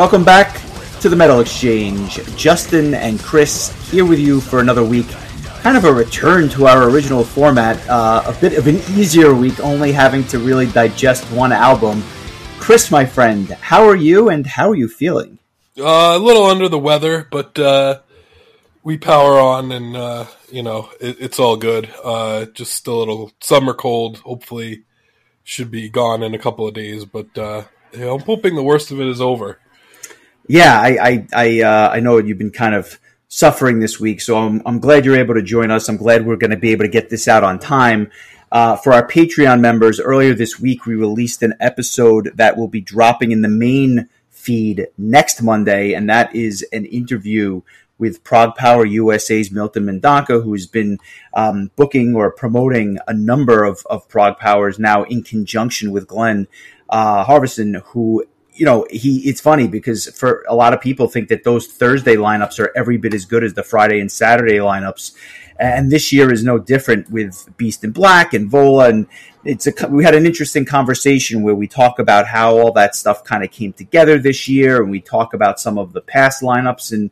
Welcome back to the Metal Exchange. Justin and Chris here with you for another week. Kind of a return to our original format. Uh, a bit of an easier week, only having to really digest one album. Chris, my friend, how are you and how are you feeling? Uh, a little under the weather, but uh, we power on, and uh, you know it, it's all good. Uh, just a little summer cold. Hopefully, should be gone in a couple of days. But uh, you I'm hoping the worst of it is over. Yeah, I I I, uh, I know you've been kind of suffering this week, so I'm I'm glad you're able to join us. I'm glad we're going to be able to get this out on time. Uh, for our Patreon members, earlier this week we released an episode that will be dropping in the main feed next Monday, and that is an interview with Prog Power USA's Milton Mendonca, who's been um, booking or promoting a number of, of Prog Powers now in conjunction with Glenn uh, who you know, he it's funny because for a lot of people think that those Thursday lineups are every bit as good as the Friday and Saturday lineups. And this year is no different with Beast in Black and Vola and it's a we had an interesting conversation where we talk about how all that stuff kind of came together this year and we talk about some of the past lineups and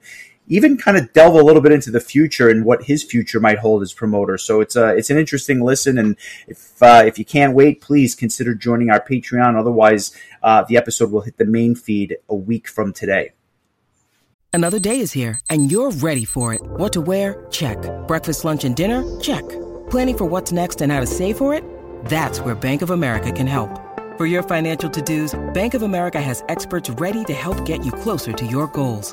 even kind of delve a little bit into the future and what his future might hold as promoter. So it's a it's an interesting listen, and if uh, if you can't wait, please consider joining our Patreon. Otherwise, uh, the episode will hit the main feed a week from today. Another day is here, and you're ready for it. What to wear? Check. Breakfast, lunch, and dinner? Check. Planning for what's next and how to save for it? That's where Bank of America can help. For your financial to-dos, Bank of America has experts ready to help get you closer to your goals.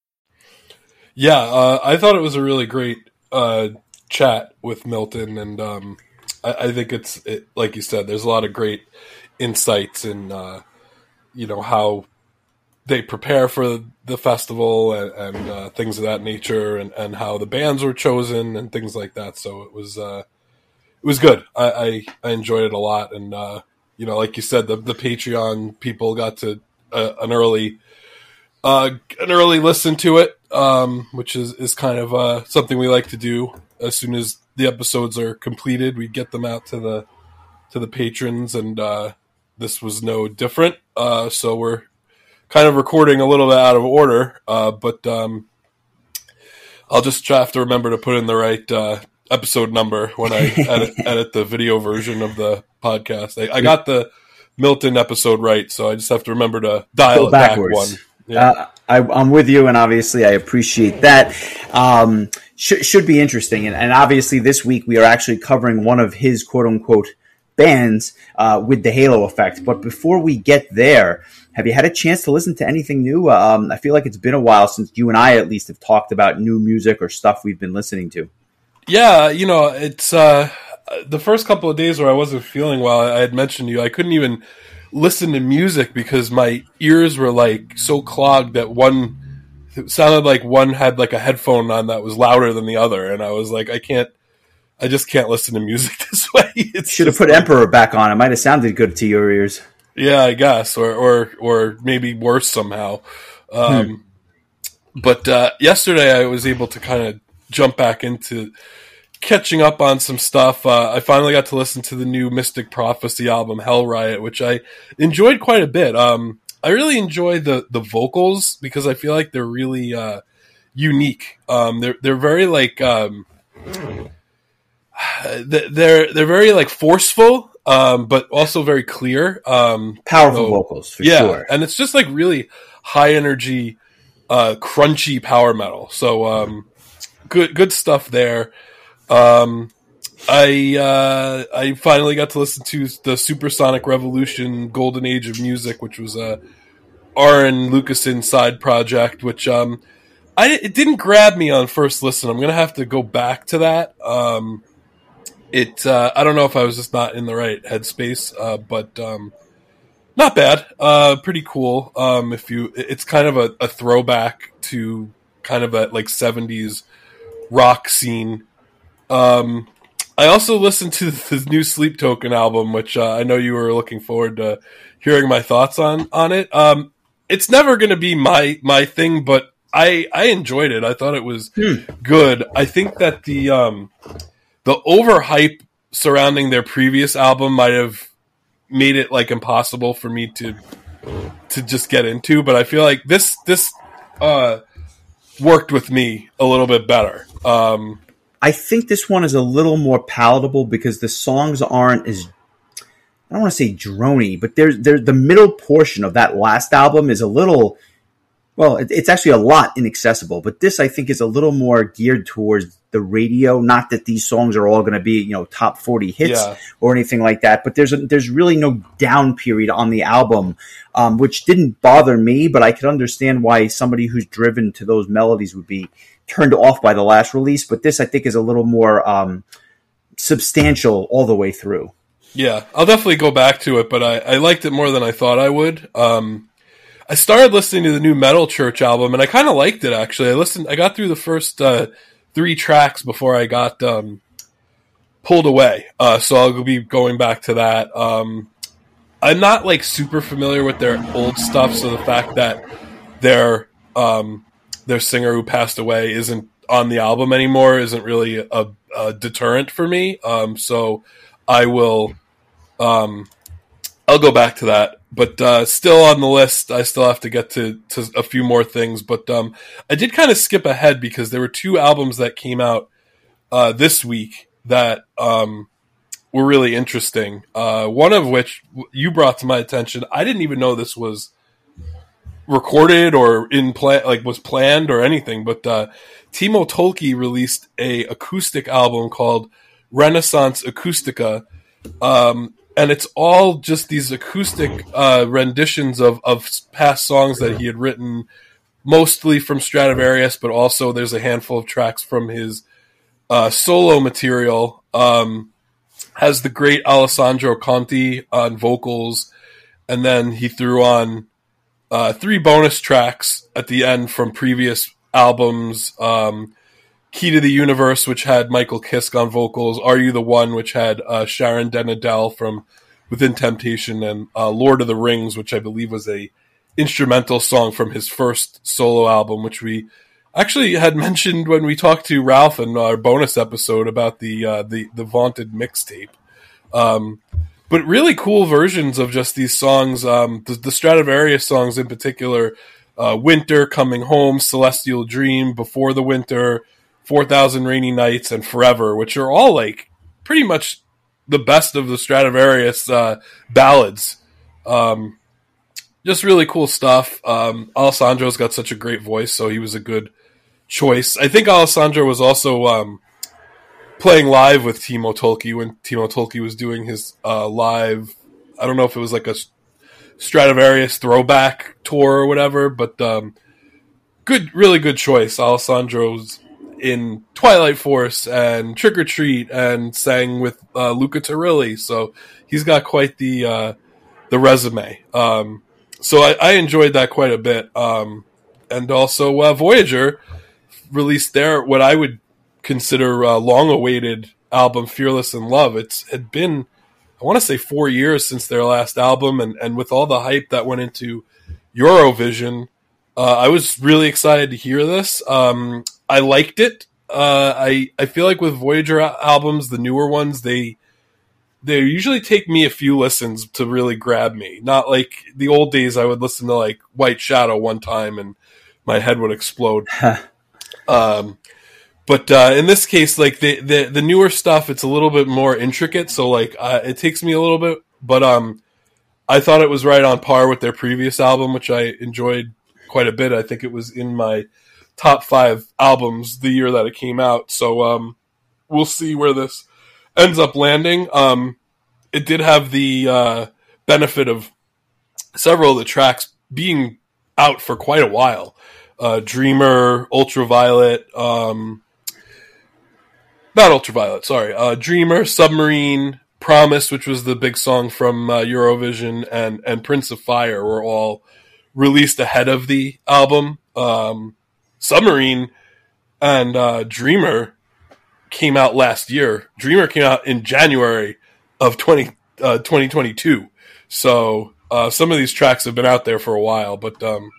Yeah, uh, I thought it was a really great uh, chat with Milton, and um, I, I, think it's it, like you said. There's a lot of great insights in uh, you know how they prepare for the festival and, and uh, things of that nature, and, and how the bands were chosen and things like that. So it was uh, it was good. I, I, I enjoyed it a lot, and uh, you know, like you said, the the Patreon people got to an early uh, an early listen to it, um, which is, is kind of uh, something we like to do. As soon as the episodes are completed, we get them out to the to the patrons, and uh, this was no different. Uh, so we're kind of recording a little bit out of order, uh, but um, I'll just have to remember to put in the right uh, episode number when I edit, edit, the video version of the podcast. I, I, got the Milton episode right, so I just have to remember to dial it backwards. back one. Yeah. Uh, I, am with you, and obviously I appreciate that. Um, sh- should be interesting, and, and, obviously this week we are actually covering one of his quote unquote bands uh, with the Halo effect. But before we get there, have you had a chance to listen to anything new? Um, I feel like it's been a while since you and I at least have talked about new music or stuff we've been listening to. Yeah, you know, it's uh, the first couple of days where I wasn't feeling well. I had mentioned you I couldn't even listen to music because my ears were like so clogged that one it sounded like one had like a headphone on that was louder than the other. And i was like i can't i just can't listen to music this way. It should have put like, emperor back on. It might have sounded good to your ears. Yeah i guess. Or or or maybe worse somehow. Um, hmm. but uh, yesterday i was able to kind of jump back into catching up on some stuff. Uh, I finally got to listen to the new Mystic Prophecy album, Hell Riot, which I enjoyed quite a bit. Um, I really enjoy the the vocals because I feel like they're really uh, unique. Um, they're they're very like um, they're they're very like forceful, um, but also very clear. Um, Powerful vocals, yeah, sure. and it's just like really high energy, uh, crunchy power metal. So um, good good stuff there. Um, I uh, I finally got to listen to the Supersonic Revolution Golden Age of Music, which was a Arjen Lucassen side project, which um, I it didn't grab me on first listen. I'm gonna have to go back to that. Um, it uh, I don't know if I was just not in the right headspace, uh, but um, not bad. Uh, pretty cool. Um, if you, it's kind of a, a throwback to kind of a like '70s rock scene. Um, I also listened to the new Sleep Token album, which uh, I know you were looking forward to hearing my thoughts on on it. Um, it's never going to be my my thing, but I I enjoyed it. I thought it was hmm. good. I think that the um, the overhype surrounding their previous album might have made it like impossible for me to to just get into. But I feel like this this uh, worked with me a little bit better. Um, I think this one is a little more palatable because the songs aren't as I don't want to say drony, but there's there's the middle portion of that last album is a little well, it's actually a lot inaccessible, but this I think is a little more geared towards the radio. Not that these songs are all going to be you know top forty hits yeah. or anything like that, but there's a, there's really no down period on the album, um, which didn't bother me, but I could understand why somebody who's driven to those melodies would be turned off by the last release. But this I think is a little more um, substantial all the way through. Yeah, I'll definitely go back to it, but I, I liked it more than I thought I would. Um, I started listening to the new Metal Church album, and I kind of liked it actually. I listened, I got through the first uh, three tracks before I got um, pulled away, uh, so I'll be going back to that. Um, I'm not like super familiar with their old stuff, so the fact that their um, their singer who passed away isn't on the album anymore isn't really a, a deterrent for me. Um, so I will um, I'll go back to that, but uh, still on the list. I still have to get to, to a few more things, but um, I did kind of skip ahead because there were two albums that came out uh, this week that um, were really interesting. Uh, one of which you brought to my attention. I didn't even know this was recorded or in plan, like was planned or anything. But uh, Timo Tolkki released a acoustic album called Renaissance Acoustica. Um, and it's all just these acoustic uh, renditions of, of past songs that he had written, mostly from Stratovarius, but also there's a handful of tracks from his uh, solo material. Um, has the great Alessandro Conti on vocals, and then he threw on uh, three bonus tracks at the end from previous albums. Um, Key to the Universe, which had Michael Kiske on vocals, Are You the One, which had uh, Sharon den Adel from Within Temptation, and uh, Lord of the Rings, which I believe was a instrumental song from his first solo album, which we actually had mentioned when we talked to Ralph in our bonus episode about the uh, the the vaunted mixtape. Um, but really cool versions of just these songs. Um, the, the Stratovarius songs in particular, uh, "Winter," "Coming Home," "Celestial Dream," "Before the Winter," 4,000 Rainy Nights, and Forever, which are all like pretty much the best of the Stratovarius uh, ballads. Um, just really cool stuff. Um, Alessandro's got such a great voice, so he was a good choice. I think Alessandro was also um, playing live with Timo Tolkki when Timo Tolkki was doing his uh, live. I don't know if it was like a Stratovarius throwback tour or whatever, but um, good, really good choice. Alessandro's in Twilight Force and Trick or Treat and sang with uh, Luca Turilli. So he's got quite the uh, the resume. Um, so I, I, enjoyed that quite a bit. Um, and also uh, Voyager released their what I would consider uh, long awaited album Fearless in Love. It's had been I want to say four years since their last album, and and with all the hype that went into Eurovision. Uh, I was really excited to hear this. Um, I liked it. Uh, I I feel like with Voyager albums, the newer ones, they they usually take me a few listens to really grab me. Not like the old days, I would listen to like White Shadow one time and my head would explode. um, but uh, in this case, like the, the the newer stuff, it's a little bit more intricate. So like uh, it takes me a little bit, but um, I thought it was right on par with their previous album, which I enjoyed quite a bit. I think it was in my top five albums the year that it came out. So um, we'll see where this ends up landing. Um, it did have the uh, benefit of several of the tracks being out for quite a while. Uh, Dreamer, Ultraviolet, um, not Ultraviolet, sorry, uh, Dreamer, Submarine, Promise, which was the big song from uh, Eurovision, and and Prince of Fire were all released ahead of the album. Um, Submarine and uh, Dreamer came out last year. Dreamer came out in January of 20, uh, 2022. So uh, some of these tracks have been out there for a while, but um,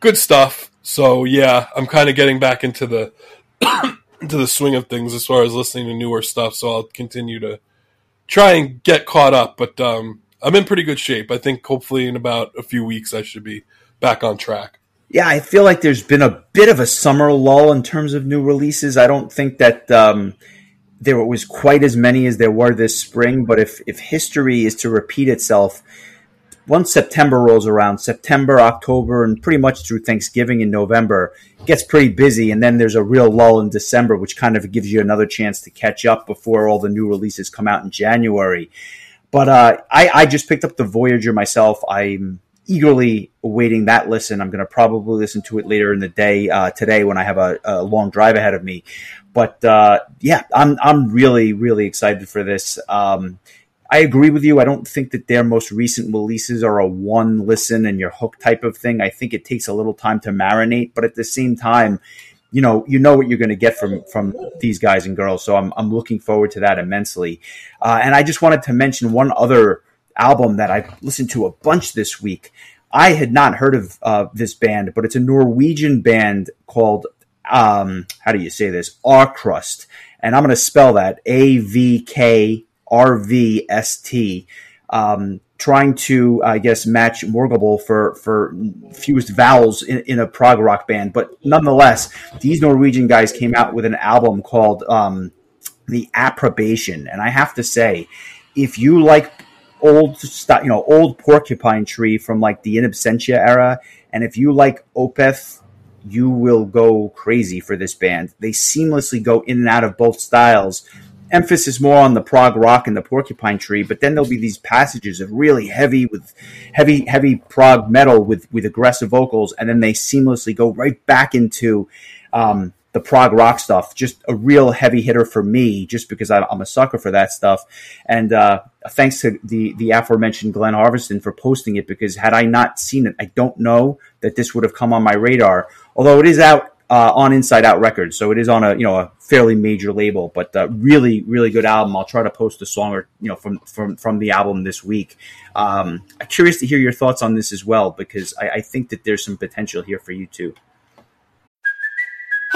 good stuff. So yeah, I'm kind of getting back into the into the swing of things as far as listening to newer stuff. So I'll continue to try and get caught up. But um, I'm in pretty good shape. I think hopefully in about a few weeks I should be back on track. Yeah, I feel like there's been a bit of a summer lull in terms of new releases. I don't think that um, there was quite as many as there were this spring. But if if history is to repeat itself, once September rolls around, September, October, and pretty much through Thanksgiving in November, gets pretty busy. And then there's a real lull in December, which kind of gives you another chance to catch up before all the new releases come out in January. But uh, I, I just picked up the Voyager myself. I'm eagerly awaiting that listen. I'm going to probably listen to it later in the day uh, today when I have a, a, long drive ahead of me. But uh, yeah, I'm I'm really really excited for this. Um, I agree with you. I don't think that their most recent releases are a one listen and your hook type of thing. I think it takes a little time to marinate, but at the same time, you know, you know what you're going to get from from these guys and girls. So I'm I'm looking forward to that immensely. Uh, and I just wanted to mention one other album that I listened to a bunch this week. I had not heard of uh, this band, but it's a Norwegian band called um, how do you say this? Avrst, and I'm going to spell that A V K R V S T. Um, trying to, I guess, match Morgable for for fused vowels in, in, a prog rock band, but nonetheless, these Norwegian guys came out with an album called um, "The Approbation," and I have to say, if you like old you know old porcupine tree from like the in absentia era. And if you like opeth you will go crazy for this band. They seamlessly go in and out of both styles. Emphasis more on the prog rock and the porcupine tree but then there'll be these passages of really heavy with heavy heavy prog metal with with aggressive vocals and then they seamlessly go right back into um, the prog rock stuff. Just a real heavy hitter for me, just because I'm a sucker for that stuff. And uh, thanks to the the aforementioned Glenn Harveston for posting it, because had I not seen it, I don't know that this would have come on my radar. Although it is out uh, on Inside Out Records, so it is on a you know a fairly major label, but uh, really really good album. I'll try to post a song or you know from from from the album this week. Um, I'm curious to hear your thoughts on this as well because I, I think that there's some potential here for you too.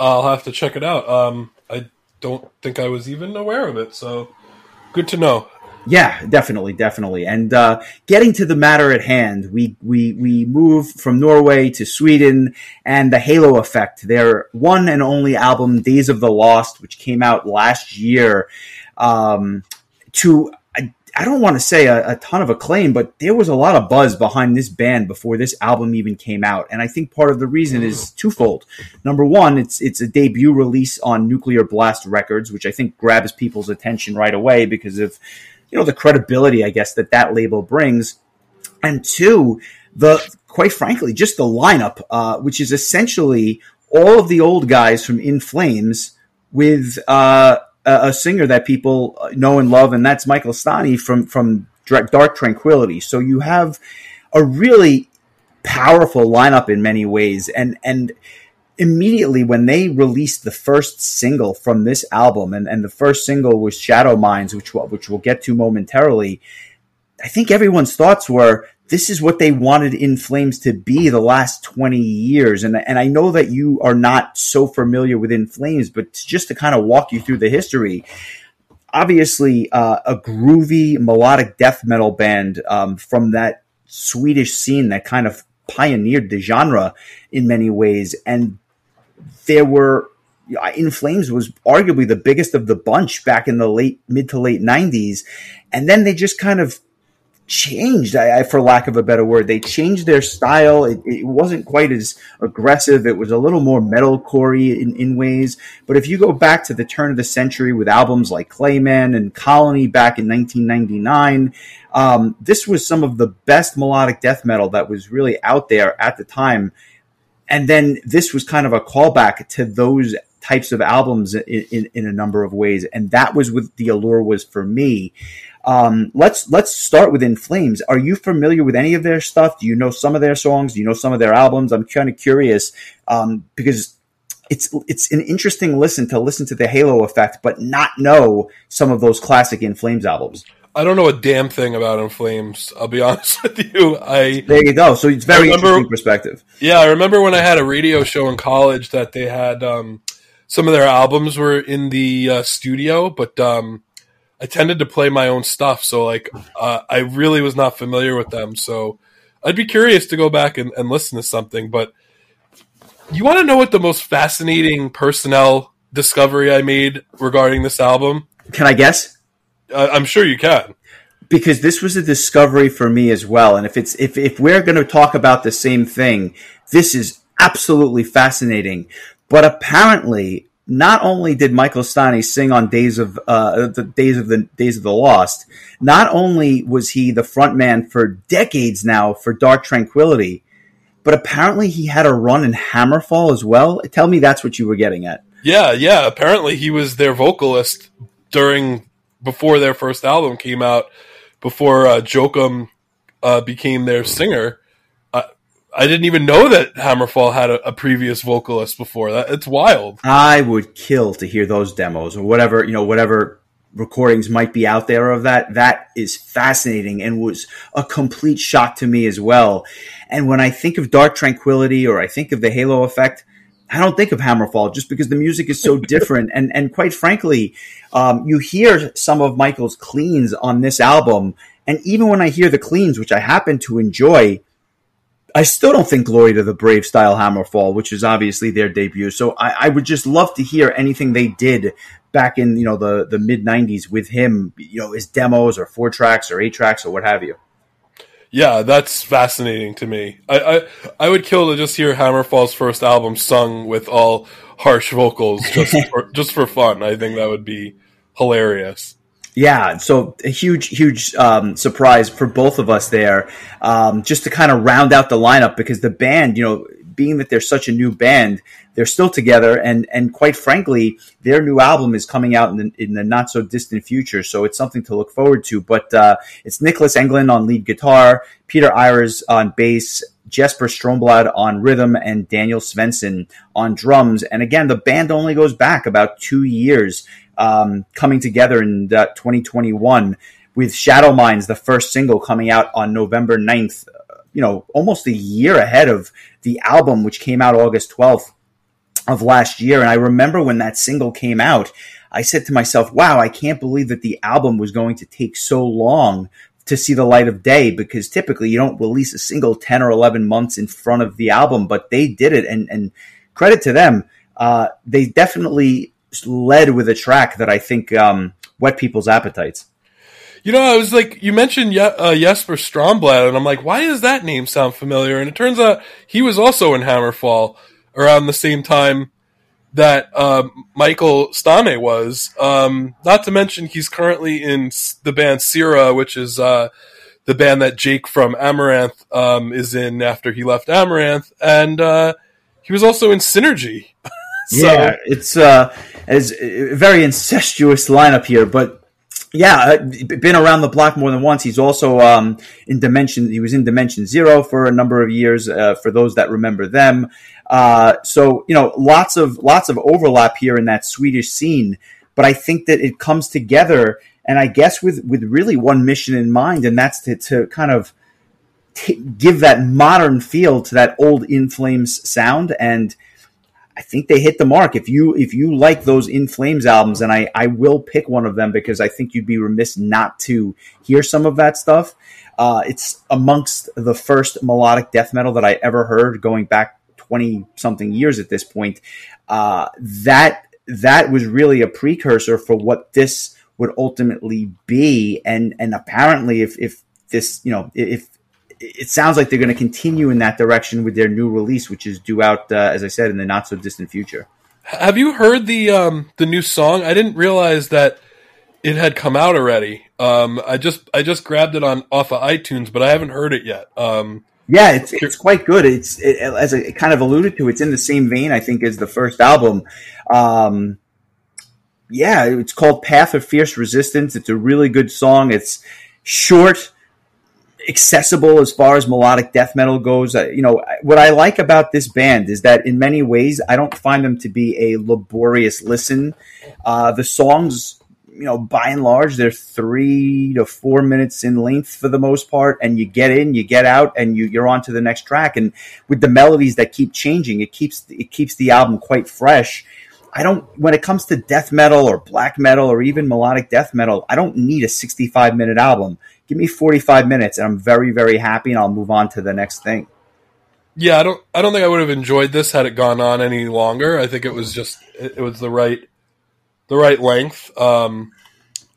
I'll have to check it out. Um, I don't think I was even aware of it, so good to know. Yeah, definitely, definitely. And uh, getting to the matter at hand, we we we move from Norway to Sweden and the Halo Effect, their one and only album, Days of the Lost, which came out last year, um, to I don't want to say a, a, ton of acclaim, but there was a lot of buzz behind this band before this album even came out, and I think part of the reason is twofold. Number one, it's it's a debut release on Nuclear Blast Records, which I think grabs people's attention right away because of you know the credibility, I guess, that that label brings, and two, the quite frankly, just the lineup, uh, which is essentially all of the old guys from In Flames with. Uh, a, singer that people know and love, and that's Michael Stanne from from Dark Tranquillity. So you have a really powerful lineup in many ways, and and immediately when they released the first single from this album, and, and the first single was Shadow Minds, which which we'll get to momentarily. I think everyone's thoughts were this is what they wanted In Flames to be the last 20 years. And, and I know that you are not so familiar with In Flames, but just to kind of walk you through the history, obviously uh, a groovy melodic death metal band um, from that Swedish scene that kind of pioneered the genre in many ways. And there were in Flames was arguably the biggest of the bunch back in the late mid to late '90s, and then they just kind of changed, I, I, for lack of a better word. They changed their style. It, it, wasn't quite as aggressive. It was a little more metalcore in, in ways. But if you go back to the turn of the century with albums like Clayman and Colony back in 1999, um, this was some of the best melodic death metal that was really out there at the time. And then this was kind of a callback to those types of albums in, in, in a number of ways. And that was what the allure was for me. Um, let's let's start with In Flames. Are you familiar with any of their stuff? Do you know some of their songs? Do you know some of their albums? I'm kind of curious um, because it's it's an interesting listen to listen to the Halo Effect, but not know some of those classic In Flames albums. I don't know a damn thing about In Flames. I'll be honest with you. I there you go. So it's very remember, interesting perspective. Yeah, I remember when I had a radio show in college that they had um, some of their albums were in the uh, studio, but um, I tended to play my own stuff, so like uh, I really was not familiar with them. So I'd be curious to go back and, and listen to something. But you want to know what the most fascinating personnel discovery I made regarding this album? Can I guess? Uh, I'm sure you can. Because this was a discovery for me as well, and if it's if if we're going to talk about the same thing, this is absolutely fascinating. But apparently, not only did Michael Stanne sing on Days of uh, the Days of the Days of the Lost, not only was he the frontman for decades now for Dark Tranquillity, but apparently he had a run in Hammerfall as well. Tell me that's what you were getting at. Yeah, yeah. Apparently he was their vocalist during before their first album came out, before uh, Joacim uh, became their singer. I didn't even know that Hammerfall had a, a, previous vocalist before. That it's wild. I would kill to hear those demos or whatever you know, whatever recordings might be out there of that. That is fascinating and was a complete shock to me as well. And when I think of Dark Tranquillity or I think of the Halo Effect, I don't think of Hammerfall just because the music is so different. and and quite frankly, um, you hear some of Michael's cleans on this album, and even when I hear the cleans, which I happen to enjoy I still don't think Glory to the Brave style Hammerfall, which is obviously their debut. So I, I, would just love to hear anything they did back in you know the the mid '90s with him, you know, his demos or four tracks or eight tracks or what have you. Yeah, that's fascinating to me. I I, I would kill to just hear Hammerfall's first album sung with all harsh vocals just for, just for fun. I think that would be hilarious. Yeah, so a huge, huge um, surprise for both of us there. Um, just to kind of round out the lineup because the band, you know, being that they're such a new band, they're still together, and and quite frankly, their new album is coming out in the, in the not so distant future. So it's something to look forward to. But uh, it's Niclas Engelin on lead guitar, Peter Iwers on bass, Jesper Stromblad on rhythm and Daniel Svensson on drums. And again, the band only goes back about two years um, coming together in 2021 with Shadow Minds, the first single coming out on November 9th, you know, almost a year ahead of the album, which came out August 12th of last year. And I remember when that single came out, I said to myself, wow, I can't believe that the album was going to take so long to see the light of day because typically you don't release a single 10 or 11 months in front of the album, but they did it. And, and credit to them. Uh, they definitely led with a track that I think um, people's appetites. You know, I was like, you mentioned uh, Jesper Stromblad, and I'm like, why does that name sound familiar? And it turns out he was also in Hammerfall around the same time that um, Michael Stanne was. Um, not to mention, he's currently in the band Cyhra, which is uh, the band that Jake from Amaranthe um, is in after he left Amaranthe, and uh, he was also in Sinergy. so, yeah, it's uh, as a very incestuous lineup here, but yeah, uh, been around the block more than once. He's also um, in Dimension. He was in Dimension Zero for a number of years. Uh, for those that remember them, uh, so you know, lots of lots of overlap here in that Swedish scene. But I think that it comes together, and I guess with with really one mission in mind, and that's to to kind of t- give that modern feel to that old In Flames sound and I think they hit the mark. If you if you like those In Flames albums, and I I will pick one of them because I think you'd be remiss not to hear some of that stuff. Uh, it's amongst the first melodic death metal that I ever heard, going back twenty something years at this point. Uh, that that was really a precursor for what this would ultimately be, and and apparently, if if this you know if it sounds like they're going to continue in that direction with their new release, which is due out, uh, as I said, in the not so distant future. Have you heard the um, the new song? I didn't realize that it had come out already. Um, I just I just grabbed it on off of iTunes, but I haven't heard it yet. Um, yeah, it's it's quite good. It's it, as I kind of alluded to, it's in the same vein, I think, as the first album. Um, yeah, it's called Path of Fierce Resistance. It's a really good song. It's short accessible as far as melodic death metal goes. Uh, you know, what I like about this band is that in many ways, I don't find them to be a laborious listen. Uh, the songs, you know, by and large, they're three to four minutes in length for the most part, and you get in, you get out, and you, you're on to the next track. And with the melodies that keep changing, it keeps it keeps the album quite fresh. I don't when it comes to death metal or black metal or even melodic death metal, I don't need a 65 minute album give me 45 minutes and I'm very, very happy and I'll move on to the next thing. Yeah, I don't I don't think I would have enjoyed this had it gone on any longer. I think it was just it, was the right the right length. Um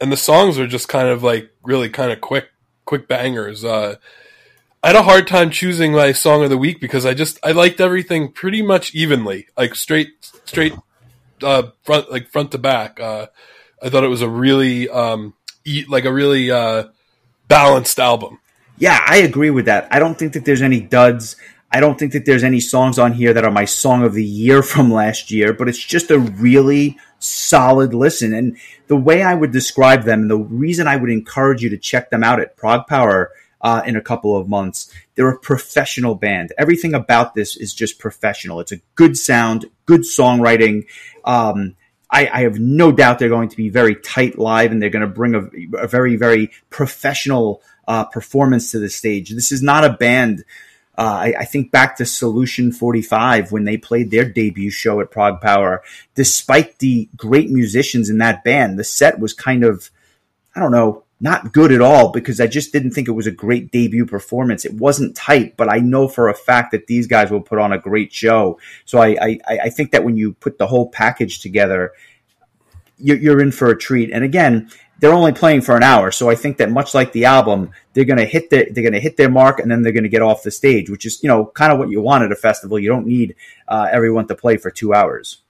and the songs are just kind of like really kind of quick quick bangers. Uh I had a hard time choosing my song of the week because I just I liked everything pretty much evenly, like straight straight uh front like front to back. Uh I thought it was a really um like a really uh balanced album. Yeah, I agree with that. I don't think that there's any duds. I don't think that there's any songs on here that are my song of the year from last year, but it's just a really solid listen. And the way I would describe them, and the reason I would encourage you to check them out at ProgPower uh, in a couple of months, they're a professional band. Everything about this is just professional. It's a good sound, good songwriting. Um, I, I, have no doubt they're going to be very tight live and they're going to bring a, a very, very professional uh, performance to the stage. This is not a band. Uh, I, I, think back to Solution 45 when they played their debut show at Prague ProgPower. Despite the great musicians in that band, the set was kind of, I don't know, not good at all because I just didn't think it was a great debut performance. It wasn't tight, but I know for a fact that these guys will put on a great show. So I, I, I think that when you put the whole package together, you're, you're in for a treat. And again, they're only playing for an hour, so I think that much like the album, they're to hit their they're to hit their mark, and then they're to get off the stage, which is you know kind of what you want at a festival. You don't need uh, everyone to play for two hours.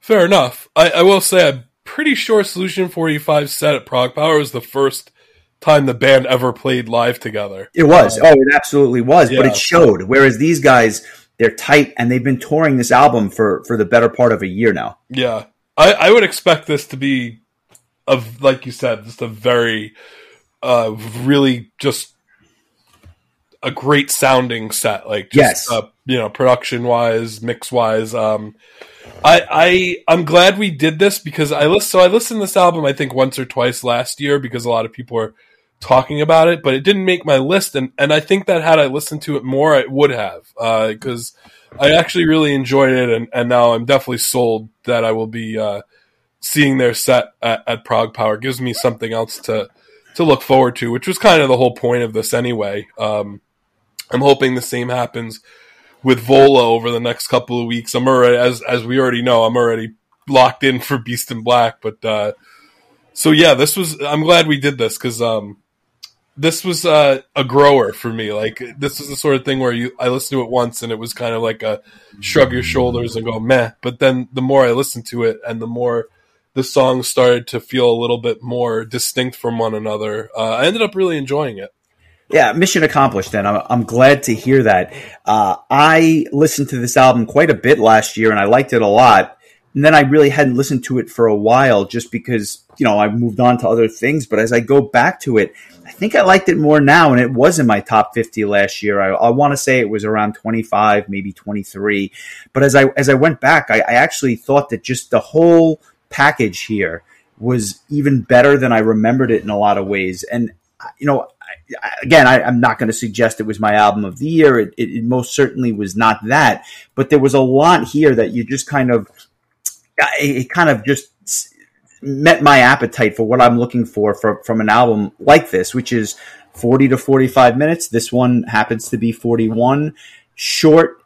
Fair enough. I, I will say I'm pretty sure Solution 45 set at ProgPower was the first time the band ever played live together. It was. Uh, oh, it absolutely was. Yeah. But it showed. Whereas these guys, they're tight and they've been touring this album for for the better part of a year now. Yeah. I, I would expect this to be of like you said, just a very uh really just a great sounding set. Like just, yes. Uh, you know, production wise, mix wise. Um I, I I'm glad we did this because I list so I listened to this album I think once or twice last year because a lot of people are talking about it, but it didn't make my list and, and I think that had I listened to it more I would have because uh, I actually really enjoyed it and, and now I'm definitely sold that I will be uh, seeing their set at, at ProgPower it gives me something else to to look forward to, which was kind of the whole point of this anyway. Um, I'm hoping the same happens with Vola over the next couple of weeks. I'm already, as as we already know, I'm already locked in for Beast in Black. But uh, so yeah, this was. I'm glad we did this because um, this was uh, a grower for me. Like this was the sort of thing where you I listened to it once and it was kind of like a shrug your shoulders and go meh. But then the more I listened to it and the more the songs started to feel a little bit more distinct from one another, uh, I ended up really enjoying it. Yeah, mission accomplished. Then I'm, I'm glad to hear that. Uh, I listened to this album quite a bit last year, and I liked it a lot. And then I really hadn't listened to it for a while, just because you know I moved on to other things. But as I go back to it, I think I liked it more now, and it was in my top 50 last year. I, I want to say it was around 25, maybe 23. But as I as I went back, I, I actually thought that just the whole package here was even better than I remembered it in a lot of ways. And you know, again, I, am not going to suggest it was my album of the year. It, it, it, most certainly was not that, but there was a lot here that you just kind of, it kind of just met my appetite for what I'm looking for from, from an album like this, which is 40 to 45 minutes. This one happens to be 41. Short,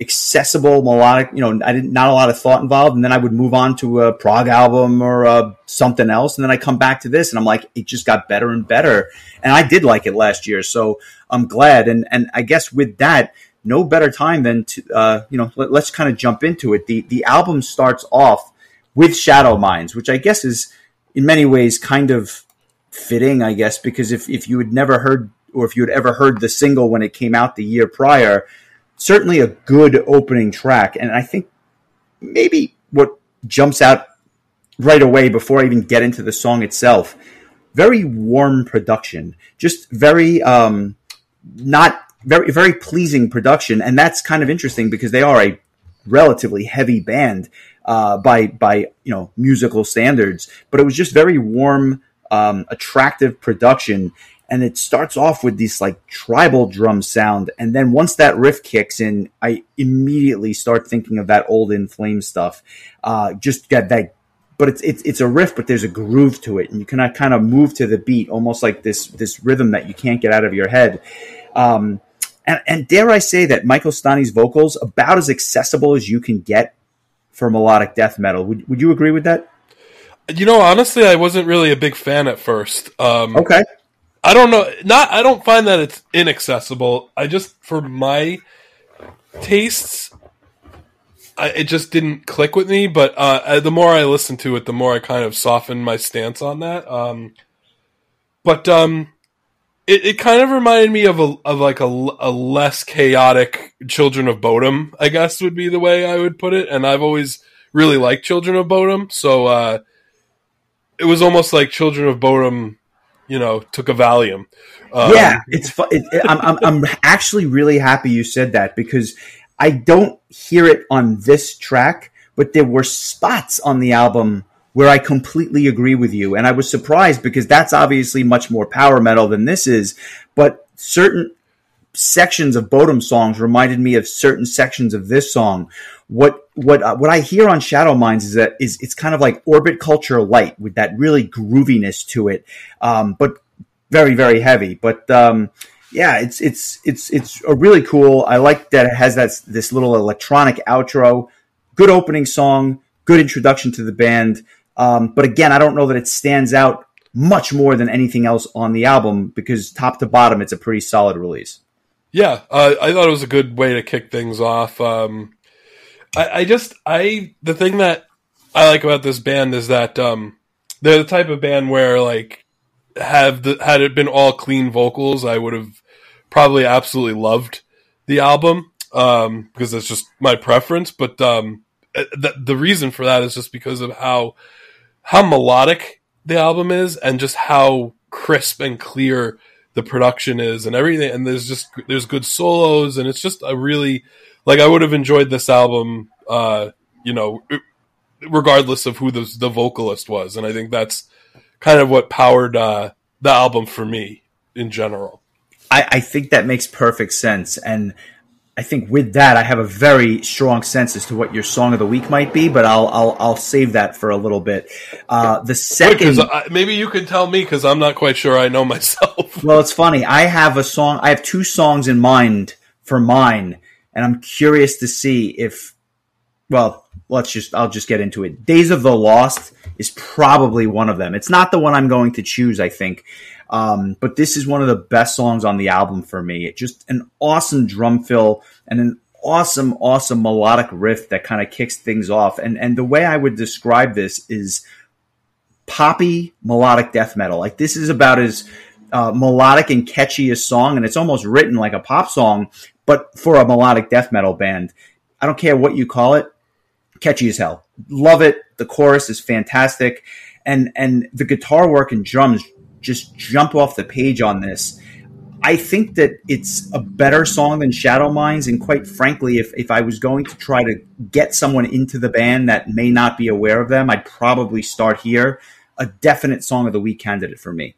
accessible, melodic. You know, I didn't not a lot of thought involved, and then I would move on to a prog album or uh, something else, and then I come back to this, and I'm like, it just got better and better, and I did like it last year, so I'm glad. And and I guess with that, no better time than to uh, you know let, us kind of jump into it. The the album starts off with Shadow Minds, which I guess is in many ways kind of fitting, I guess, because if if you had never heard or if you had ever heard the single when it came out the year prior certainly a good opening track. And I think maybe what jumps out right away before I even get into the song itself, very warm production, just very um, not very very pleasing production, and that's kind of interesting because they are a relatively heavy band uh, by by you know musical standards, but it was just very warm, um, attractive production and it starts off with this like tribal drum sound and then once that riff kicks in i immediately start thinking of that old in flame stuff. Uh, just get that but it's, it's it's a riff but there's a groove to it and you can kind of move to the beat almost like this this rhythm that you can't get out of your head. Um, and, and dare i say that michael Stanne's vocals about as accessible as you can get for melodic death metal. Would, would you agree with that? You know honestly i wasn't really a big fan at first. Um, okay I don't know. Not I don't find that it's inaccessible. I just for my tastes, I, it just didn't click with me. But uh, the more I listened to it, the more I kind of softened my stance on that. Um, but um, it, it kind of reminded me of a of like a, a less chaotic Children of Bodom. I guess would be the way I would put it. And I've always really liked Children of Bodom, so uh, it was almost like Children of Bodom you know, took a Valium. Um, yeah, it's fun. It, it, I'm, I'm, I'm actually really happy you said that because I don't hear it on this track, but there were spots on the album where I completely agree with you. And I was surprised because that's obviously much more power metal than this is. But certain sections of Bodom songs reminded me of certain sections of this song. What what uh, what I hear on Shadow Minds is that is it's kind of like Orbit Culture light with that really grooviness to it, um, but very very heavy. But um, yeah, it's it's it's it's a really cool. I like that it has that this little electronic outro, good opening song, good introduction to the band. Um, but again, I don't know that it stands out much more than anything else on the album because top to bottom, it's a pretty solid release. Yeah, uh, I thought it was a good way to kick things off. Um, I, I, just, I the thing that I like about this band is that um, they're the type of band where like have the had it been all clean vocals, I would have probably absolutely loved the album um, because that's just my preference. But um, uh, the, the reason for that is just because of how how melodic the album is and just how crisp and clear the production is and everything and there's just there's good solos and it's just a really like I would have enjoyed this album uh you know regardless of who the the vocalist was and I think that's kind of what powered uh the album for me in general. I, I think that makes perfect sense and I think with that, I have a very strong sense as to what your song of the week might be, but I'll I'll, I'll save that for a little bit. Uh, the second, I, maybe you can tell me because I'm not quite sure I know myself. well, it's funny. I have a song. I have two songs in mind for mine, and I'm curious to see if. Well, let's just. I'll just get into it. Days of the Lost is probably one of them. It's not the one I'm going to choose. I think. Um, but this is one of the best songs on the album for me. It just an awesome drum fill and an awesome, awesome melodic riff that kind of kicks things off. And and the way I would describe this is poppy melodic death metal. Like this is about as uh, melodic and catchy a song, and it's almost written like a pop song, but for a melodic death metal band. I don't care what you call it, catchy as hell. Love it. The chorus is fantastic, and and the guitar work and drums just jump off the page on this. I think that it's a better song than Shadow Minds, and quite frankly, if, if I was going to try to get someone into the band that may not be aware of them, I'd probably start here. A definite song of the week candidate for me.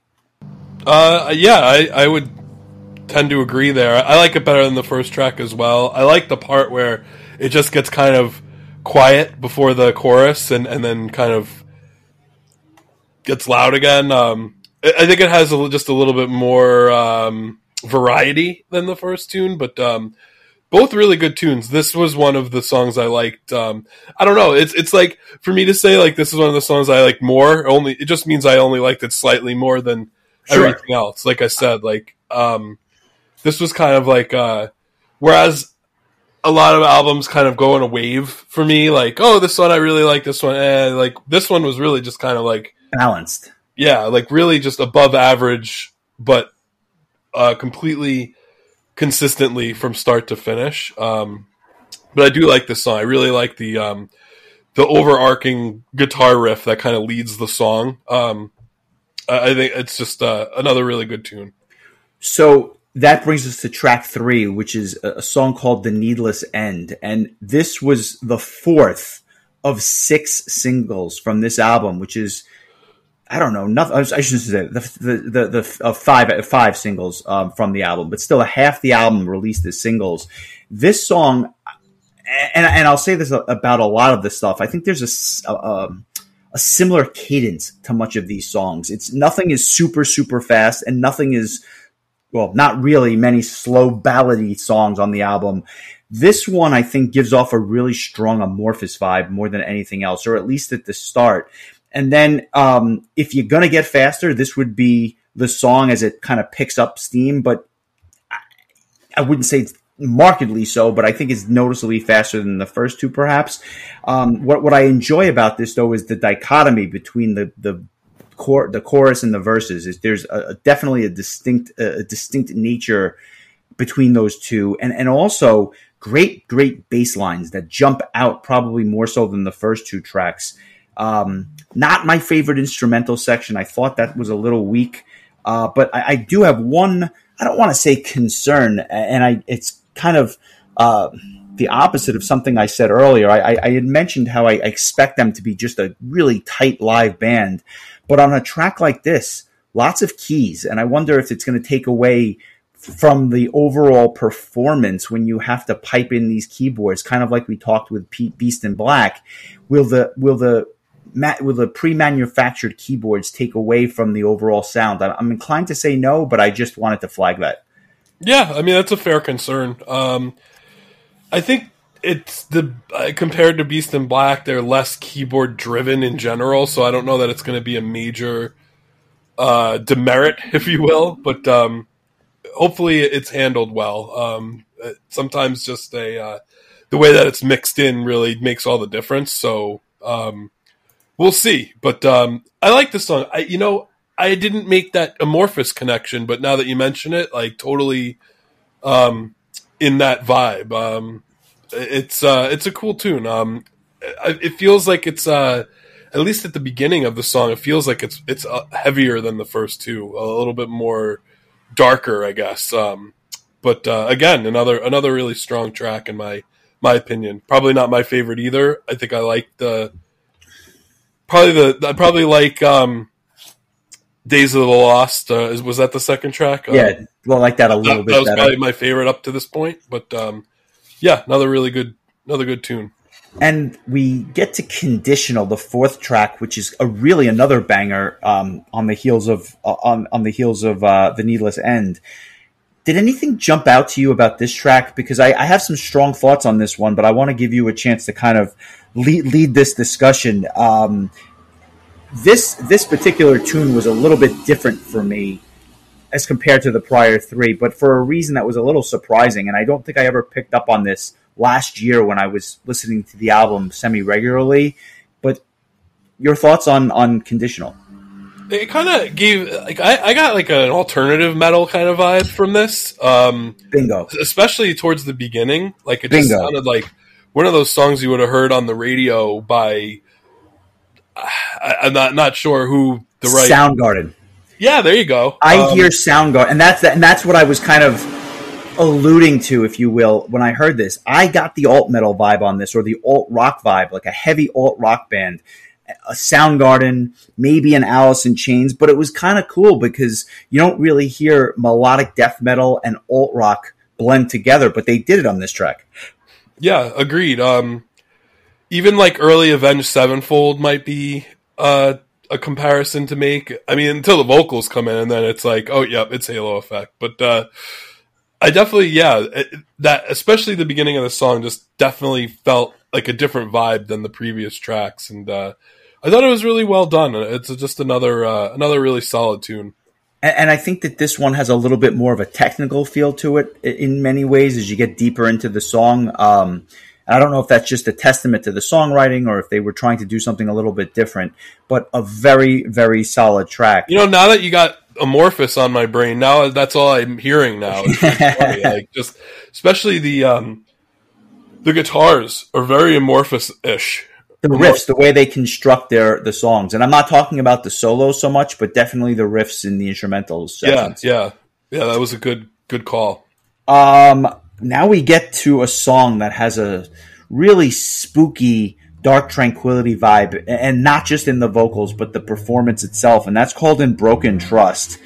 Uh, yeah, I, I would tend to agree there. I like it better than the first track as well. I like the part where it just gets kind of quiet before the chorus and, and then kind of gets loud again. Um, I think it has a, just a little bit more um, variety than the first tune, but um, both really good tunes. This was one of the songs I liked. Um, I don't know. It's it's like for me to say like this is one of the songs I like more. Only it just means I only liked it slightly more than Sure. everything else. Like I said, like um, this was kind of like uh, whereas a lot of albums kind of go in a wave for me. Like oh, this one I really like. This one, eh, like this one was really just kind of like Balanced. yeah, like really just above average, but uh, completely consistently from start to finish. Um, but I do like this song. I really like the um, the overarching guitar riff that kind of leads the song. Um, I I think it's just uh, another really good tune. So that brings us to track three, which is a song called "The Needless End," and this was the fourth of six singles from this album, which is I don't know, nothing. I shouldn't say the the the, uh, five five singles um, from the album, but still a half the album released as singles. This song, and and I'll say this about a lot of this stuff. I think there's a a, a similar cadence to much of these songs. It's nothing is super super fast, and nothing is well, not really many slow ballady songs on the album. This one, I think, gives off a really strong Amorphis vibe more than anything else, or at least at the start. And then, um, if you're gonna get faster, this would be the song as it kind of picks up steam. But I, I wouldn't say it's markedly so, but I think it's noticeably faster than the first two, perhaps. Um, what what I enjoy about this though is the dichotomy between the the chor- the chorus and the verses. Is there's a, a- definitely a distinct a distinct nature between those two, and and also great great bass lines that jump out probably more so than the first two tracks. Um, not my favorite instrumental section. I thought that was a little weak, uh, but I, I do have one. I don't want to say concern, and I it's kind of uh, the opposite of something I said earlier. I, I, had mentioned how I expect them to be just a really tight live band, but on a track like this, lots of keys, and I wonder if it's going to take away from the overall performance when you have to pipe in these keyboards, kind of like we talked with Pete Beast in Black. Will the will the will the pre-manufactured keyboards take away from the overall sound? I'm, I'm inclined to say no, but I just wanted to flag that. Yeah, I mean that's a fair concern. Um, I think it's the uh, compared to Beast in Black, they're less keyboard driven in general, so I don't know that it's going to be a major uh, demerit, if you will. But um, hopefully, it's handled well. Um, sometimes just a uh, the way that it's mixed in really makes all the difference. So um, we'll see. But um, I like this song. I you know I didn't make that Amorphis connection, but now that you mention it, like totally um, in that vibe. Um, it's uh, it's a cool tune. Um, it feels like it's uh, at least at the beginning of the song, it feels like it's it's uh, heavier than the first two, a little bit more darker, I guess. Um, but uh, again, another another really strong track in my my opinion. Probably not my favorite either. I think I like the probably the I probably like um, Days of the Lost. Uh, is, was that the second track? Um, Yeah, well, I like that a little that, bit that was better. probably my favorite up to this point. But um, yeah, another really good another good tune. and we get to conditional the fourth track which is a really another banger um, on the heels of uh, on on the heels of uh, the needless end did anything jump out to you about this track because I, I have some strong thoughts on this one but i want to give you a chance to kind of lead, lead this discussion um, this this particular tune was a little bit different for me as compared to the prior three but for a reason that was a little surprising and i don't think i ever picked up on this last year when I was listening to the album semi regularly. But your thoughts on on conditional? It kind of gave like I, I got like an alternative metal kind of vibe from this, um, Bingo. especially towards the beginning. Like it just Bingo. sounded like one of those songs you would have heard on the radio by. I, I'm not not sure who the right. Soundgarden. Yeah, there you go. I Um, hear Soundgarden, and that's that, and that's what I was kind of alluding to, if you will, when I heard this. I got the alt metal vibe on this, or the alt rock vibe, like a heavy alt rock band. A Soundgarden, maybe an Alice in Chains, but it was kind of cool because you don't really hear melodic death metal and alt rock blend together, but they did it on this track. Yeah, agreed. Um, even like early Avenged Sevenfold might be uh, a comparison to make. I mean, until the vocals come in, and then it's like, oh, yep, it's Halo Effect. But uh, I definitely, yeah, that especially the beginning of the song just definitely felt like a different vibe than the previous tracks, and uh, I thought it was really well done. It's just another uh, another really solid tune. And, and I think that this one has a little bit more of a technical feel to it in many ways as you get deeper into the song. Um, I don't know if that's just a testament to the songwriting or if they were trying to do something a little bit different, but a very, very solid track. You know, now that you got Amorphis on my brain, now that's all I'm hearing now. like just, especially the um, the guitars are very Amorphis ish. The riffs, the way they construct their the songs, and I'm not talking about the solos so much, but definitely the riffs in the instrumentals. Yeah, yeah, yeah. That was a good good call. Um, now we get to a song that has a really spooky Dark Tranquillity vibe and not just in the vocals but the performance itself and that's called in broken trust.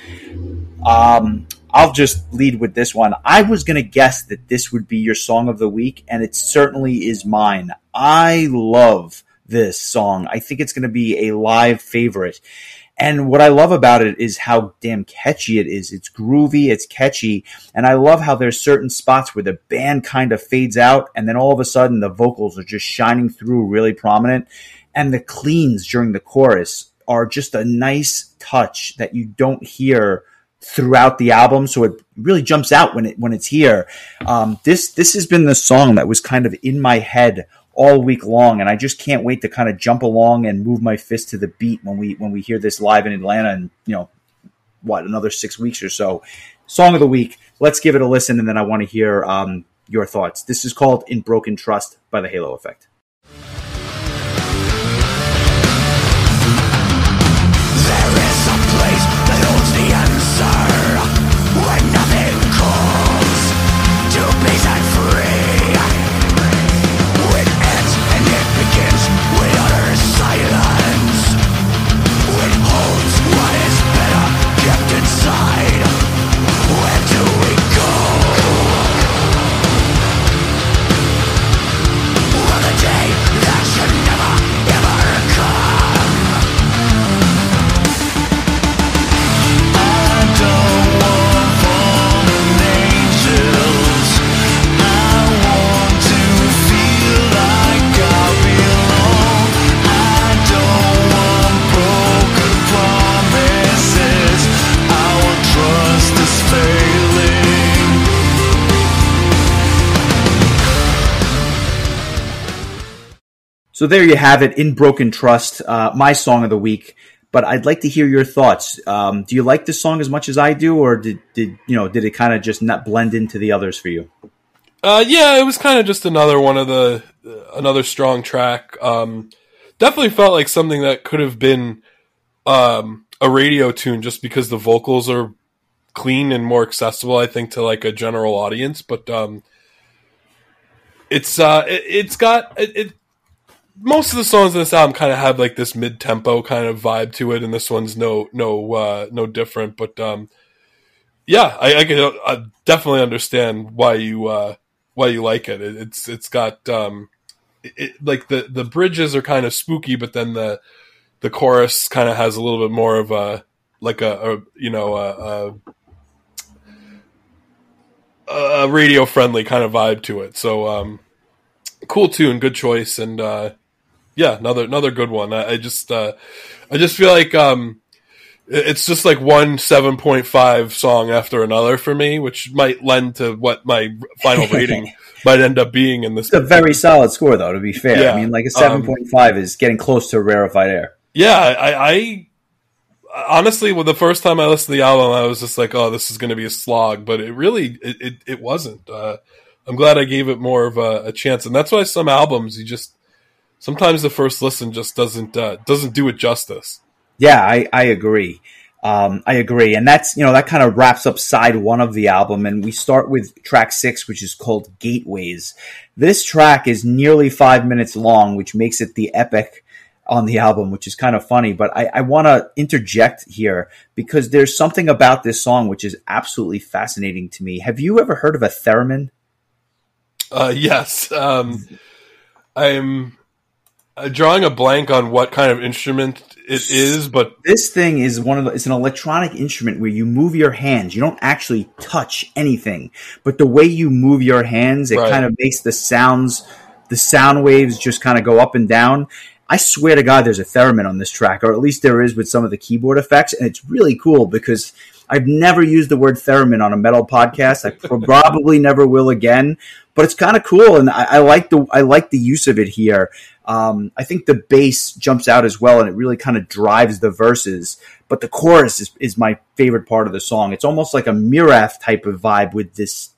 Um, i'll just lead with this one. I was going to guess that this would be your song of the week and it certainly is mine. I love this song. I think it's going to be a live favorite and what I love about it is how damn catchy it is. It's groovy, it's catchy, and I love how there's certain spots where the band kind of fades out and then all of a sudden the vocals are just shining through really prominent and the cleans during the chorus are just a nice touch that you don't hear throughout the album, so it really jumps out when it when it's here. Um, this this has been the song that was kind of in my head all week long, and I just can't wait to kind of jump along and move my fist to the beat when we when we hear this live in Atlanta and you know what another six weeks or so. Song of the week. Let's give it a listen, and then I want to hear um, your thoughts. This is called "In Broken Trust" by the Halo Effect. So there you have it, In Broken Trust, uh, my song of the week. But I'd like to hear your thoughts. Um, do you like this song as much as I do, or did, did you know did it kind of just not blend into the others for you? Uh, yeah, it was kind of just another one of the uh, another strong track. Um, definitely felt like something that could have been um, a radio tune, just because the vocals are clean and more accessible. I think to like a general audience, but um, it's uh, it, has got it, it most of the songs in this album kind of have like this mid tempo kind of vibe to it, and this one's no no uh, no different. But um, yeah, I, I can I definitely understand why you uh, why you like it. it it's it's got um, it, like the the bridges are kind of spooky, but then the the chorus kind of has a little bit more of a like a, a you know a, a, a radio friendly kind of vibe to it. So um, cool tune, good choice, and uh, yeah, another another good one. I, I just uh, I just feel like um, it's just like one seven point five song after another for me, which might lend to what my final rating might end up being in this. It's a very solid score, though. To be fair, yeah. I mean, like a seven point five um, is getting close to rarefied air. Yeah, I, I honestly, well, the first time I listened to the album, I was just like, "Oh, this is going to be a slog," but it really it it, it wasn't. Uh, I'm glad I gave it more of a, a chance, and that's why some albums you just sometimes the first listen just doesn't uh, doesn't do it justice. Yeah, I, I agree. Um, I agree, and that's you know that kind of wraps up side one of the album, and we start with track six, which is called Gateways. This track is nearly five minutes long, which makes it the epic on the album, which is kind of funny. But I, I want to interject here because there's something about this song which is absolutely fascinating to me. Have you ever heard of a theremin? Uh, yes, um, I'm uh, drawing a blank on what kind of instrument it is, but This thing is one of the, it's an electronic instrument where you move your hands. You don't actually touch anything, but the way you move your hands, it Right. kind of makes the sounds, the sound waves just kind of go up and down. I swear to God, there's a theremin on this track, or at least there is with some of the keyboard effects, and it's really cool because I've never used the word theremin on a metal podcast. I probably never will again, but it's kind of cool, and I, I like the I like the use of it here. Um, I think the bass jumps out as well, and it really kind of drives the verses. But the chorus is, is my favorite part of the song. It's almost like a Myrath type of vibe with this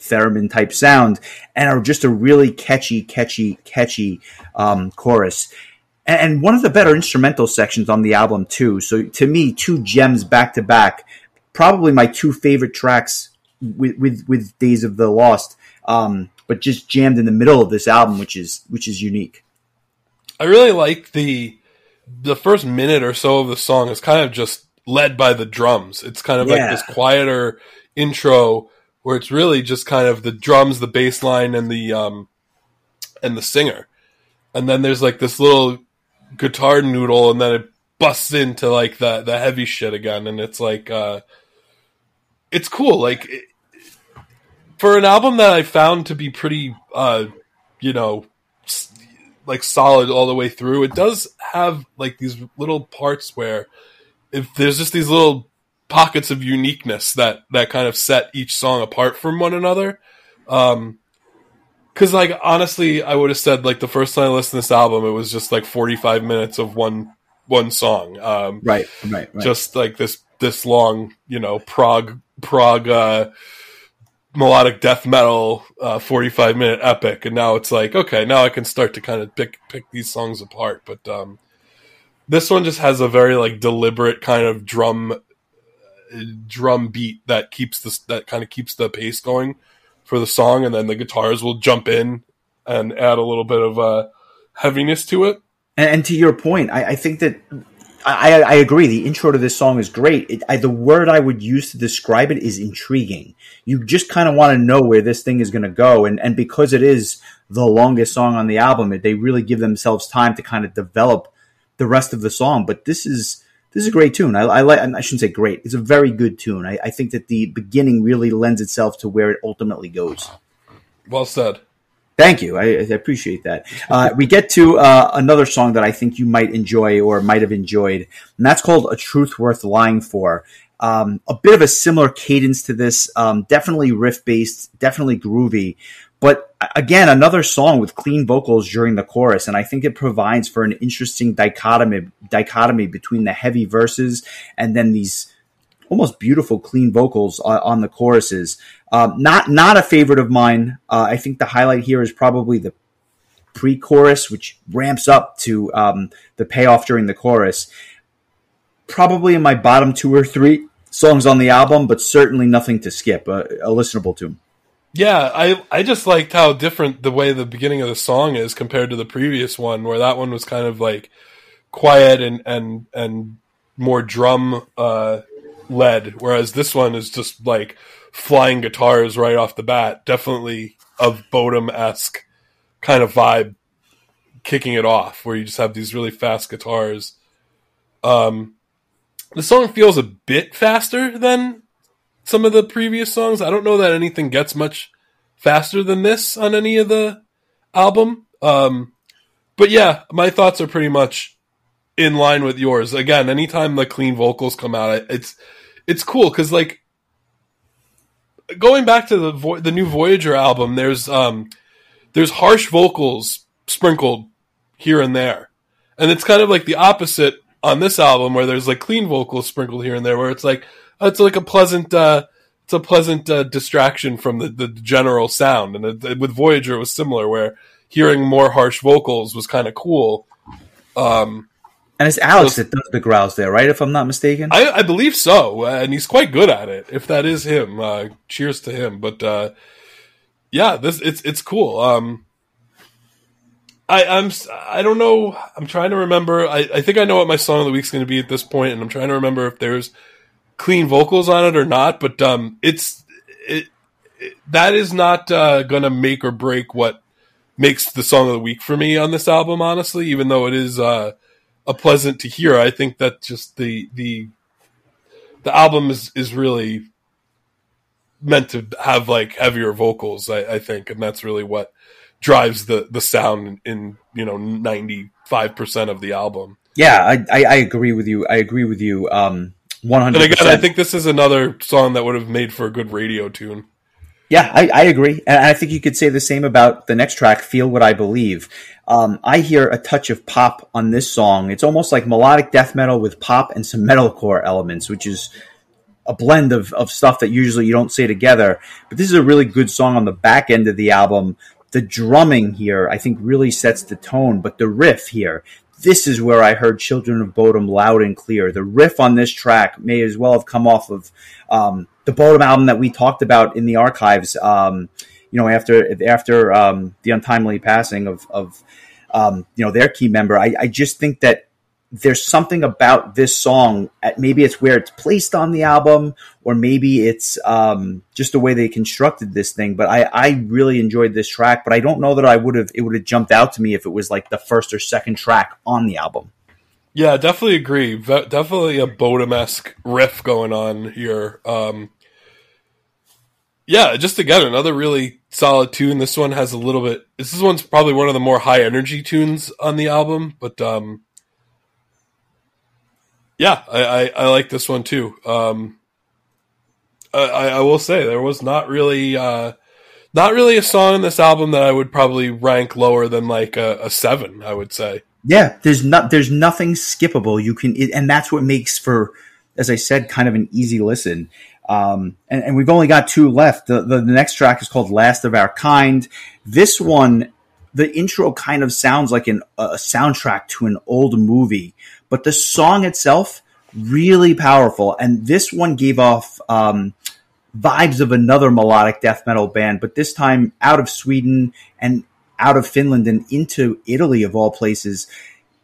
theremin type sound, and are just a really catchy, catchy, catchy um, chorus. And, and one of the better instrumental sections on the album too. So to me, two gems back to back. Probably my two favorite tracks with with, with Days of the Lost. Um, but just jammed in the middle of this album, which is which is unique. I really like the the first minute or so of the song is kind of just led by the drums. It's kind of Yeah. like this quieter intro where it's really just kind of the drums, the bass line, and the um and the singer, and then there's like this little guitar noodle, and then it busts into like the the heavy shit again, and it's like uh it's cool. Like it, for an album that I found to be pretty uh you know like solid all the way through. It does have like these little parts where if there's just these little pockets of uniqueness that that kind of set each song apart from one another. Um cuz like honestly, I would have said like the first time I listened to this album it was just like 45 minutes of one one song. Um Right, right, right. just like this this long, you know, prog prog uh melodic death metal uh 45 minute epic. And now it's like okay now i can start to kind of pick pick these songs apart. But um this one just has a very like deliberate kind of drum drum beat that keeps this that kind of keeps the pace going for the song. And then the guitars will jump in and add a little bit of uh heaviness to it. And, and to your point, I, I think that I, I agree. The intro to this song is great. It, I, the word I would use to describe it is intriguing. You just kind of want to know where this thing is going to go, and and because it is the longest song on the album, it, they really give themselves time to kind of develop the rest of the song. But this is this is a great tune. I, I like. I shouldn't say great. It's a very good tune. I, I think that the beginning really lends itself to where it ultimately goes. well said Thank you. I, I appreciate that. Uh, we get to uh, another song that I think you might enjoy or might have enjoyed, and that's called "A Truth Worth Lying For." Um, a bit of a similar cadence to this, um, definitely riff based, definitely groovy, but again, another song with clean vocals during the chorus, and I think it provides for an interesting dichotomy dichotomy between the heavy verses and then these almost beautiful clean vocals on, on the choruses. Um, not not a favorite of mine. Uh, I think the highlight here is probably the pre-chorus, which ramps up to um, the payoff during the chorus. Probably in my bottom two or three songs on the album, but certainly nothing to skip. A, a listenable tune. Yeah, I I just liked how different the way the beginning of the song is compared to the previous one, where that one was kind of like quiet and and and more drum uh, led, whereas this one is just like flying guitars right off the bat. Definitely of Bodom esque kind of vibe, kicking it off, where you just have these really fast guitars. Um, the song feels a bit faster than some of the previous songs. I don't know that anything gets much faster than this on any of the album. Um, but yeah, my thoughts are pretty much in line with yours. Again, anytime the clean vocals come out, it's it's cool because like going back to the Vo- the new Voyager album, there's um there's harsh vocals sprinkled here and there, and it's kind of like the opposite on this album where there's like clean vocals sprinkled here and there, where it's like it's like a pleasant uh, it's a pleasant uh, distraction from the, the general sound. And it, with Voyager, it was similar, where hearing more harsh vocals was kind of cool. Um, And it's Alex that does the growls there, right? If I'm not mistaken. I, I believe so, uh, and he's quite good at it. If that is him, uh, cheers to him. But uh, yeah, this it's it's cool. Um, I I'm I don't know. I'm trying to remember. I, I think I know what my song of the week's going to be at this point, and I'm trying to remember if there's clean vocals on it or not. But um, it's it, it that is not uh, going to make or break what makes the song of the week for me on this album. Honestly, even though it is uh, a pleasant to hear, I think that just the the the album is is really meant to have like heavier vocals. I, I think, and that's really what drives the the sound in you know ninety five percent of the album. Yeah, I, I, I agree with you. I agree with you. Um, one hundred. And again, I think this is another song that would have made for a good radio tune. Yeah, I, I agree, and I think you could say the same about the next track, "Feel What I Believe." Um, I hear a touch of pop on this song. It's almost like melodic death metal with pop and some metalcore elements, which is a blend of, of stuff that usually you don't say together. But this is a really good song on the back end of the album. The drumming here, I think, really sets the tone. But the riff here, this is where I heard Children of Bodom loud and clear. The riff on this track may as well have come off of um, the Bodom album that we talked about in the archives. Um, you know, after after um, the untimely passing of, of um, you know their key member, I, I just think that there's something about this song. Maybe it's where it's placed on the album, or maybe it's um, just the way they constructed this thing. But I, I really enjoyed this track. But I don't know that I would have it would have jumped out to me if it was like the first or second track on the album. Yeah, definitely agree. definitely a esque riff going on here. Um, yeah, just again another really solid tune. This one has a little bit. This one's probably one of the more high energy tunes on the album, but um, yeah, I, I, I, like this one too. Um, I, I will say there was not really uh, not really a song in this album that I would probably rank lower than like a, a seven. I would say. Yeah, there's not there's nothing skippable. You can, and that's what makes for, as I said, kind of an easy listen. Um, and, and, we've only got two left. The, the, the next track is called "Last of Our Kind." This one, the intro kind of sounds like an, a soundtrack to an old movie but the song itself really powerful. And this one gave off um, vibes of another melodic death metal band, but this time out of Sweden and out of Finland and into Italy of all places.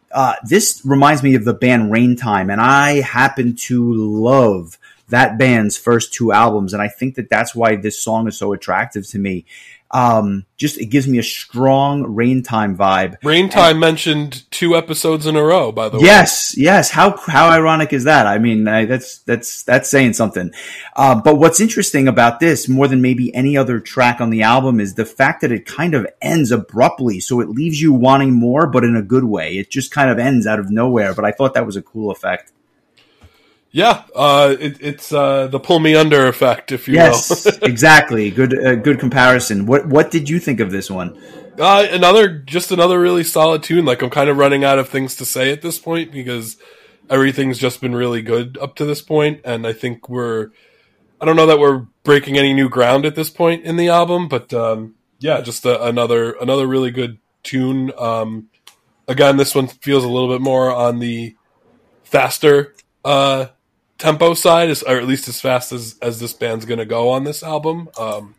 Uh, this reminds me of the band Raintime, and I happen to love that band's first two albums, and I think that that's why this song is so attractive to me um, just it gives me a strong Raintime vibe. Raintime mentioned two episodes in a row, by the way. Yes, yes. How how ironic is that? I mean, I, that's that's that's saying something. Uh, but what's interesting about this, more than maybe any other track on the album, is the fact that it kind of ends abruptly, so it leaves you wanting more, but in a good way. It just kind of ends out of nowhere. But I thought that was a cool effect. Yeah, uh, it, it's uh, the pull me under effect, if you yes, will. exactly. Good, uh, good comparison. What What did you think of this one? Uh, another, just another really solid tune. Like I'm kind of running out of things to say at this point because everything's just been really good up to this point, and I think we're. I don't know that we're breaking any new ground at this point in the album, but um, yeah, just a, another another really good tune. Um, again, this one feels a little bit more on the faster uh, tempo side, is, or at least as fast as as this band's going to go on this album. Um,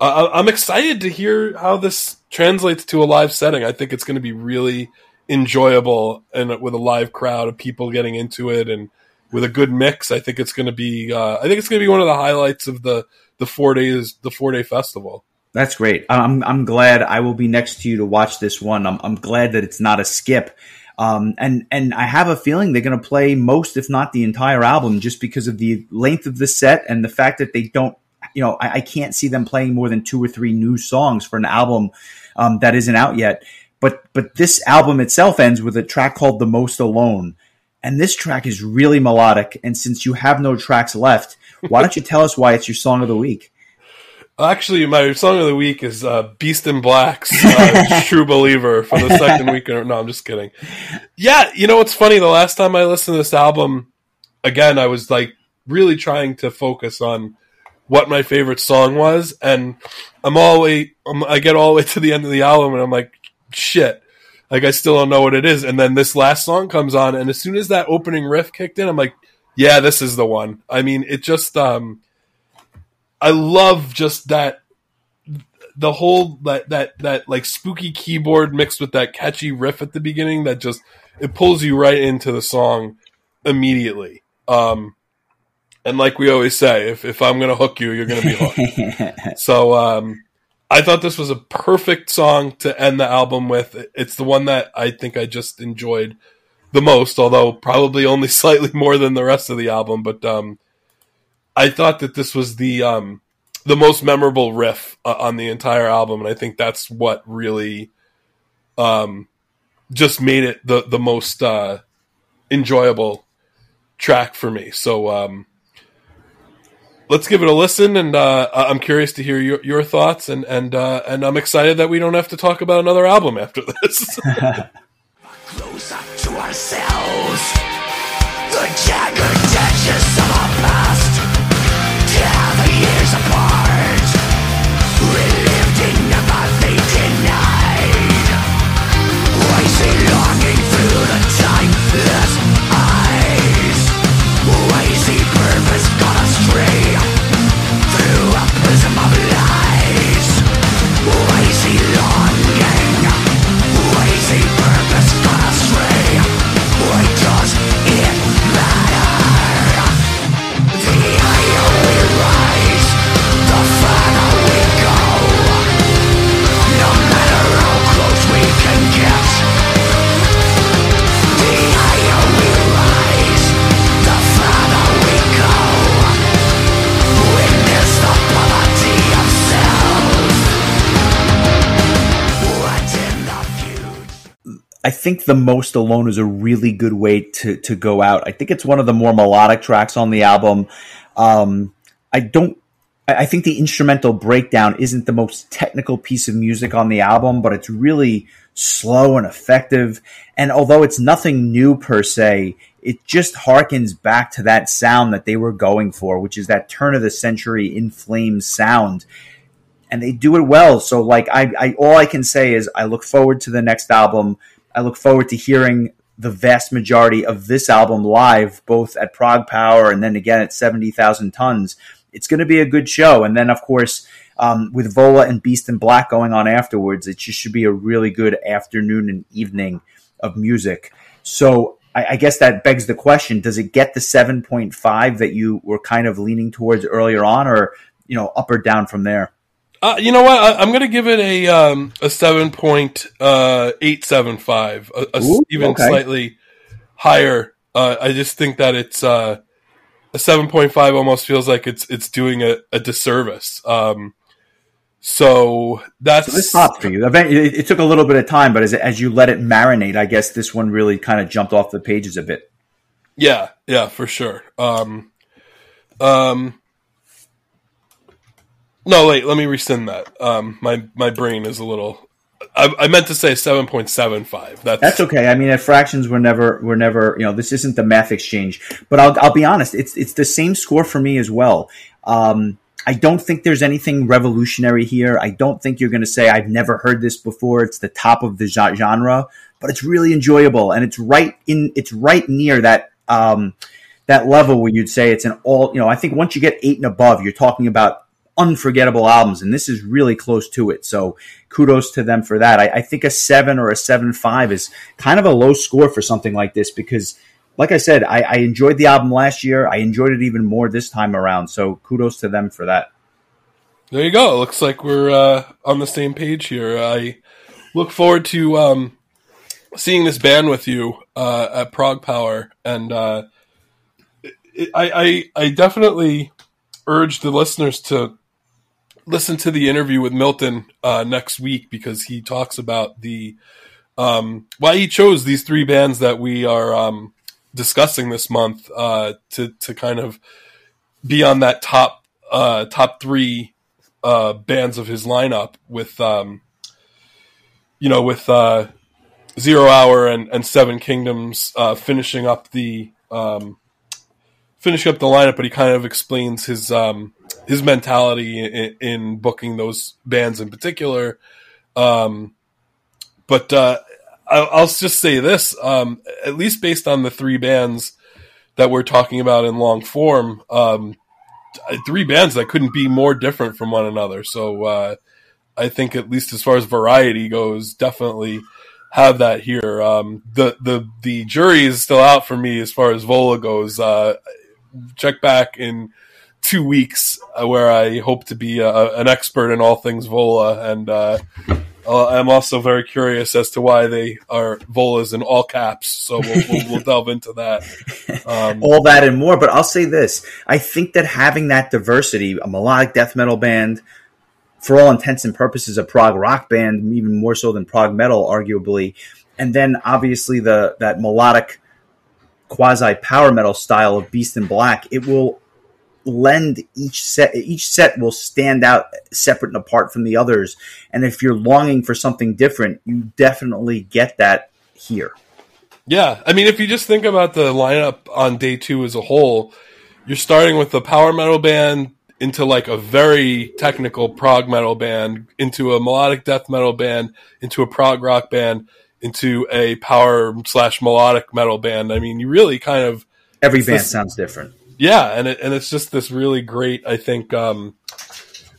I, am excited to hear how this translates to a live setting. I think it's going to be really enjoyable and with a live crowd of people getting into it and with a good mix. I think it's going to be. Uh, I think it's going to be one of the highlights of the the four days the four day festival. That's great. I'm I'm glad I will be next to you to watch this one. I'm I'm glad that it's not a skip um, and and I have a feeling they're going to play most, if not the entire album, just because of the length of the set and the fact that they don't. You know, I, I can't see them playing more than two or three new songs for an album um, that isn't out yet. But but this album itself ends with a track called "The Most Alone," and this track is really melodic. And since you have no tracks left, why don't you tell us why it's your song of the week? Actually, my song of the week is uh, Beast in Black's uh, "True Believer" for the second week. No, I'm just kidding. Yeah, you know what's funny? The last time I listened to this album, again, I was like really trying to focus on what my favorite song was, and I'm all the way, I'm, I get all the way to the end of the album, and I'm like, shit, like I still don't know what it is. And then this last song comes on, and as soon as that opening riff kicked in, I'm like, yeah, this is the one. I mean, it just um I love just that the whole that that that like spooky keyboard mixed with that catchy riff at the beginning that just it pulls you right into the song immediately. Um, and like we always say, if if I'm gonna hook you, you're gonna be hooked. so um, I thought this was a perfect song to end the album with. It's the one that I think I just enjoyed the most, although probably only slightly more than the rest of the album. But um, I thought that this was the um, the most memorable riff uh, on the entire album, and I think that's what really um, just made it the the most uh, enjoyable track for me. So um, let's give it a listen, and uh, I'm curious to hear your, your thoughts, and and uh, and I'm excited that we don't have to talk about another album after this. Close up to ourselves, the jagged edges I think the most alone is a really good way to to go out. I think it's one of the more melodic tracks on the album. Um, I don't. I think the instrumental breakdown isn't the most technical piece of music on the album, but it's really slow and effective. And although it's nothing new per se, it just harkens back to that sound that they were going for, which is that turn of the century in flames sound and they do it well. So like I, I all I can say is I look forward to the next album. I look forward to hearing the vast majority of this album live, both at Prog Power and then again at seventy thousand tons. It's going to be a good show, and then of course um, with Vola and Beast in Black going on afterwards, it just should be a really good afternoon and evening of music. So I, I guess that begs the question: Does it get the seven point five that you were kind of leaning towards earlier on, or you know, up or down from there? Uh, you know what? I, I'm going to give it a um, a seven point uh, eight seven five, a, a Ooh, even okay. slightly higher. Uh, I just think that it's uh, a seven point five almost feels like it's it's doing a, a disservice. Um, so that's So this popped for you. It, it took a little bit of time, but as, as you let it marinate, I guess this one really kind of jumped off the pages a bit. Yeah, yeah, for sure. Um, um, no, wait, let me rescind that. Um, my my brain is a little. I, I meant to say seven point seven five. That's That's okay. I mean, at fractions, we're never, we're never, you know, this isn't the math exchange. But I'll, I'll be honest, it's it's the same score for me as well. Um, I don't think there's anything revolutionary here. I don't think you're going to say I've never heard this before. It's the top of the genre, but it's really enjoyable, and it's right in, it's right near that. Um, that level where you'd say it's an all, you know, I think once you get eight and above, you're talking about unforgettable albums, and this is really close to it. So kudos to them for that. I, I think a seven or a seven five is kind of a low score for something like this because, like I said, I, I enjoyed the album last year. I enjoyed it even more this time around. So kudos to them for that. There you go. It looks like we're uh, on the same page here. I look forward to um, seeing this band with you uh, at Prog Power, and uh, it, I, I I definitely urge the listeners to listen to the interview with Milton uh, next week because he talks about the um, why he chose these three bands that we are um, discussing this month uh, to to kind of be on that top uh, top three uh, bands of his lineup with um, you know with uh, Zero Hour and, and Seven Kingdoms uh, finishing up the um, finishing up the lineup, but he kind of explains his um, his mentality in, in booking those bands in particular. Um, but uh, I'll, just say this: um, at least based on the three bands that we're talking about in long form, um, three bands that couldn't be more different from one another. So uh, I think, at least as far as variety goes, definitely have that here. Um, the the the jury is still out for me as far as Vola goes. Uh, check back in two weeks uh, where I hope to be uh, an expert in all things Vola, and uh, uh, I'm also very curious as to why they are Volas in all caps. So we'll, we'll, we'll delve into that. Um, all that and more. But I'll say this: I think that having that diversity, a melodic death metal band, for all intents and purposes, a prog rock band, even more so than prog metal, arguably, and then obviously the that melodic quasi power metal style of Beast in Black, it will lend each set each set will stand out separate and apart from the others. And if you're longing for something different you definitely get that here. Yeah i mean if you just think about the lineup on day two as a whole you're starting with the power metal band into like a very technical prog metal band into a melodic death metal band into a prog rock band into a power slash melodic metal band. I mean you really kind of every band this, sounds different yeah, and it, and it's just this really great, I think, um,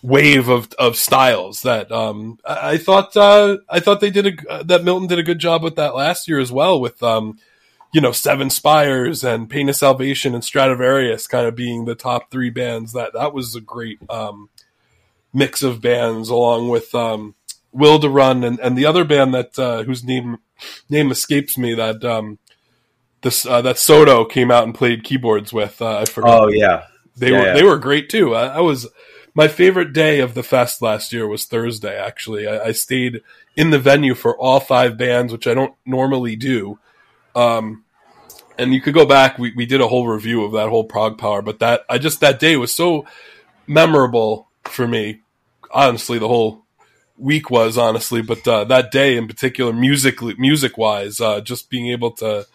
wave of of styles that um, I, I thought uh, I thought they did a that Milton did a good job with that last year as well with um, you know Seven Spires and Pain of Salvation and Stratovarius kind of being the top three bands. That that was a great um, mix of bands along with um, Will to Run and, and the other band that uh, whose name name escapes me that um, this uh, that Soto came out and played keyboards with. Uh, I forgot. Oh yeah, they yeah, were yeah. they were great too. I, I, was my favorite day of the fest last year was Thursday. Actually, I, I, stayed in the venue for all five bands, which I don't normally do. Um, and you could go back. We we did a whole review of that whole Prog Power, but that I just that day was so memorable for me. Honestly, the whole week was honestly, but uh, that day in particular, musically, music wise, uh, just being able to